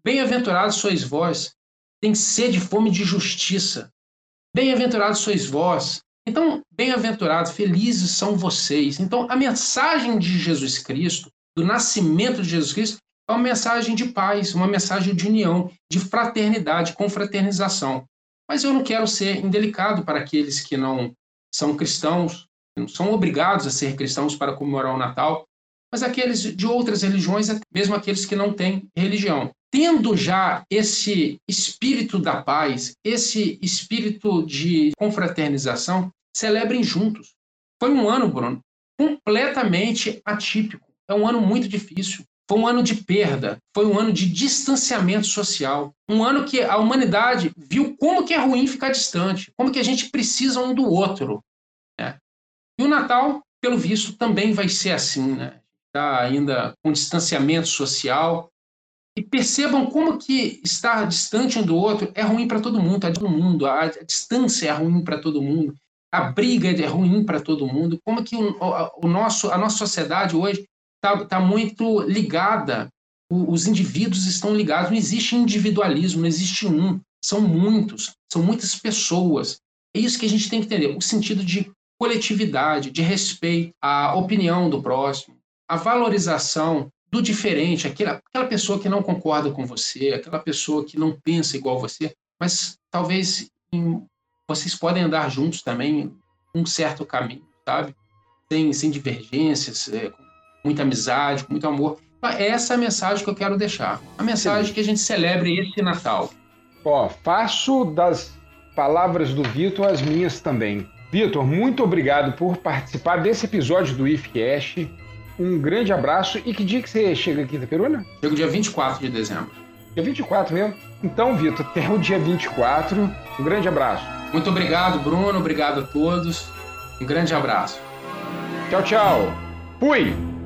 Bem-aventurados sois vós, tem sede e fome de justiça. Bem-aventurados sois vós. Então, bem-aventurados, felizes são vocês. Então, a mensagem de Jesus Cristo, do nascimento de Jesus Cristo, é uma mensagem de paz, uma mensagem de união, de fraternidade, confraternização. Mas eu não quero ser indelicado para aqueles que não são cristãos, não são obrigados a ser cristãos para comemorar o Natal, mas aqueles de outras religiões, mesmo aqueles que não têm religião. Tendo já esse espírito da paz, esse espírito de confraternização, celebrem juntos. Foi um ano, Bruno, completamente atípico. É um ano muito difícil. Foi um ano de perda, foi um ano de distanciamento social, um ano que a humanidade viu como que é ruim ficar distante, como que a gente precisa um do outro. Né? E o Natal, pelo visto, também vai ser assim, né? Está ainda com distanciamento social. E percebam como que estar distante um do outro é ruim para todo mundo, tá? todo mundo. A, distância é ruim para todo mundo. A briga é ruim para todo mundo. Como que o, o nosso, a nossa sociedade hoje está tá muito ligada, o, os indivíduos estão ligados, não existe individualismo, não existe um, são muitos, são muitas pessoas. É isso que a gente tem que entender, o sentido de coletividade, de respeito à opinião do próximo, a valorização do diferente, aquela, aquela pessoa que não concorda com você, aquela pessoa que não pensa igual você, mas talvez em, vocês podem andar juntos também um certo caminho, sabe? Sem, sem divergências, é, muita amizade, com muito amor. Então, essa é a mensagem que eu quero deixar. A mensagem que a gente celebre esse Natal. Ó, faço das palavras do Vitor as minhas também. Vitor, muito obrigado por participar desse episódio do IFCast. Um grande abraço. E que dia que você chega aqui, Peruna? Chego dia 24 de dezembro. Dia 24 mesmo? Então, Vitor, até o dia 24. Um grande abraço. Muito obrigado, Bruno. Obrigado a todos. Um grande abraço. Tchau, tchau. Fui!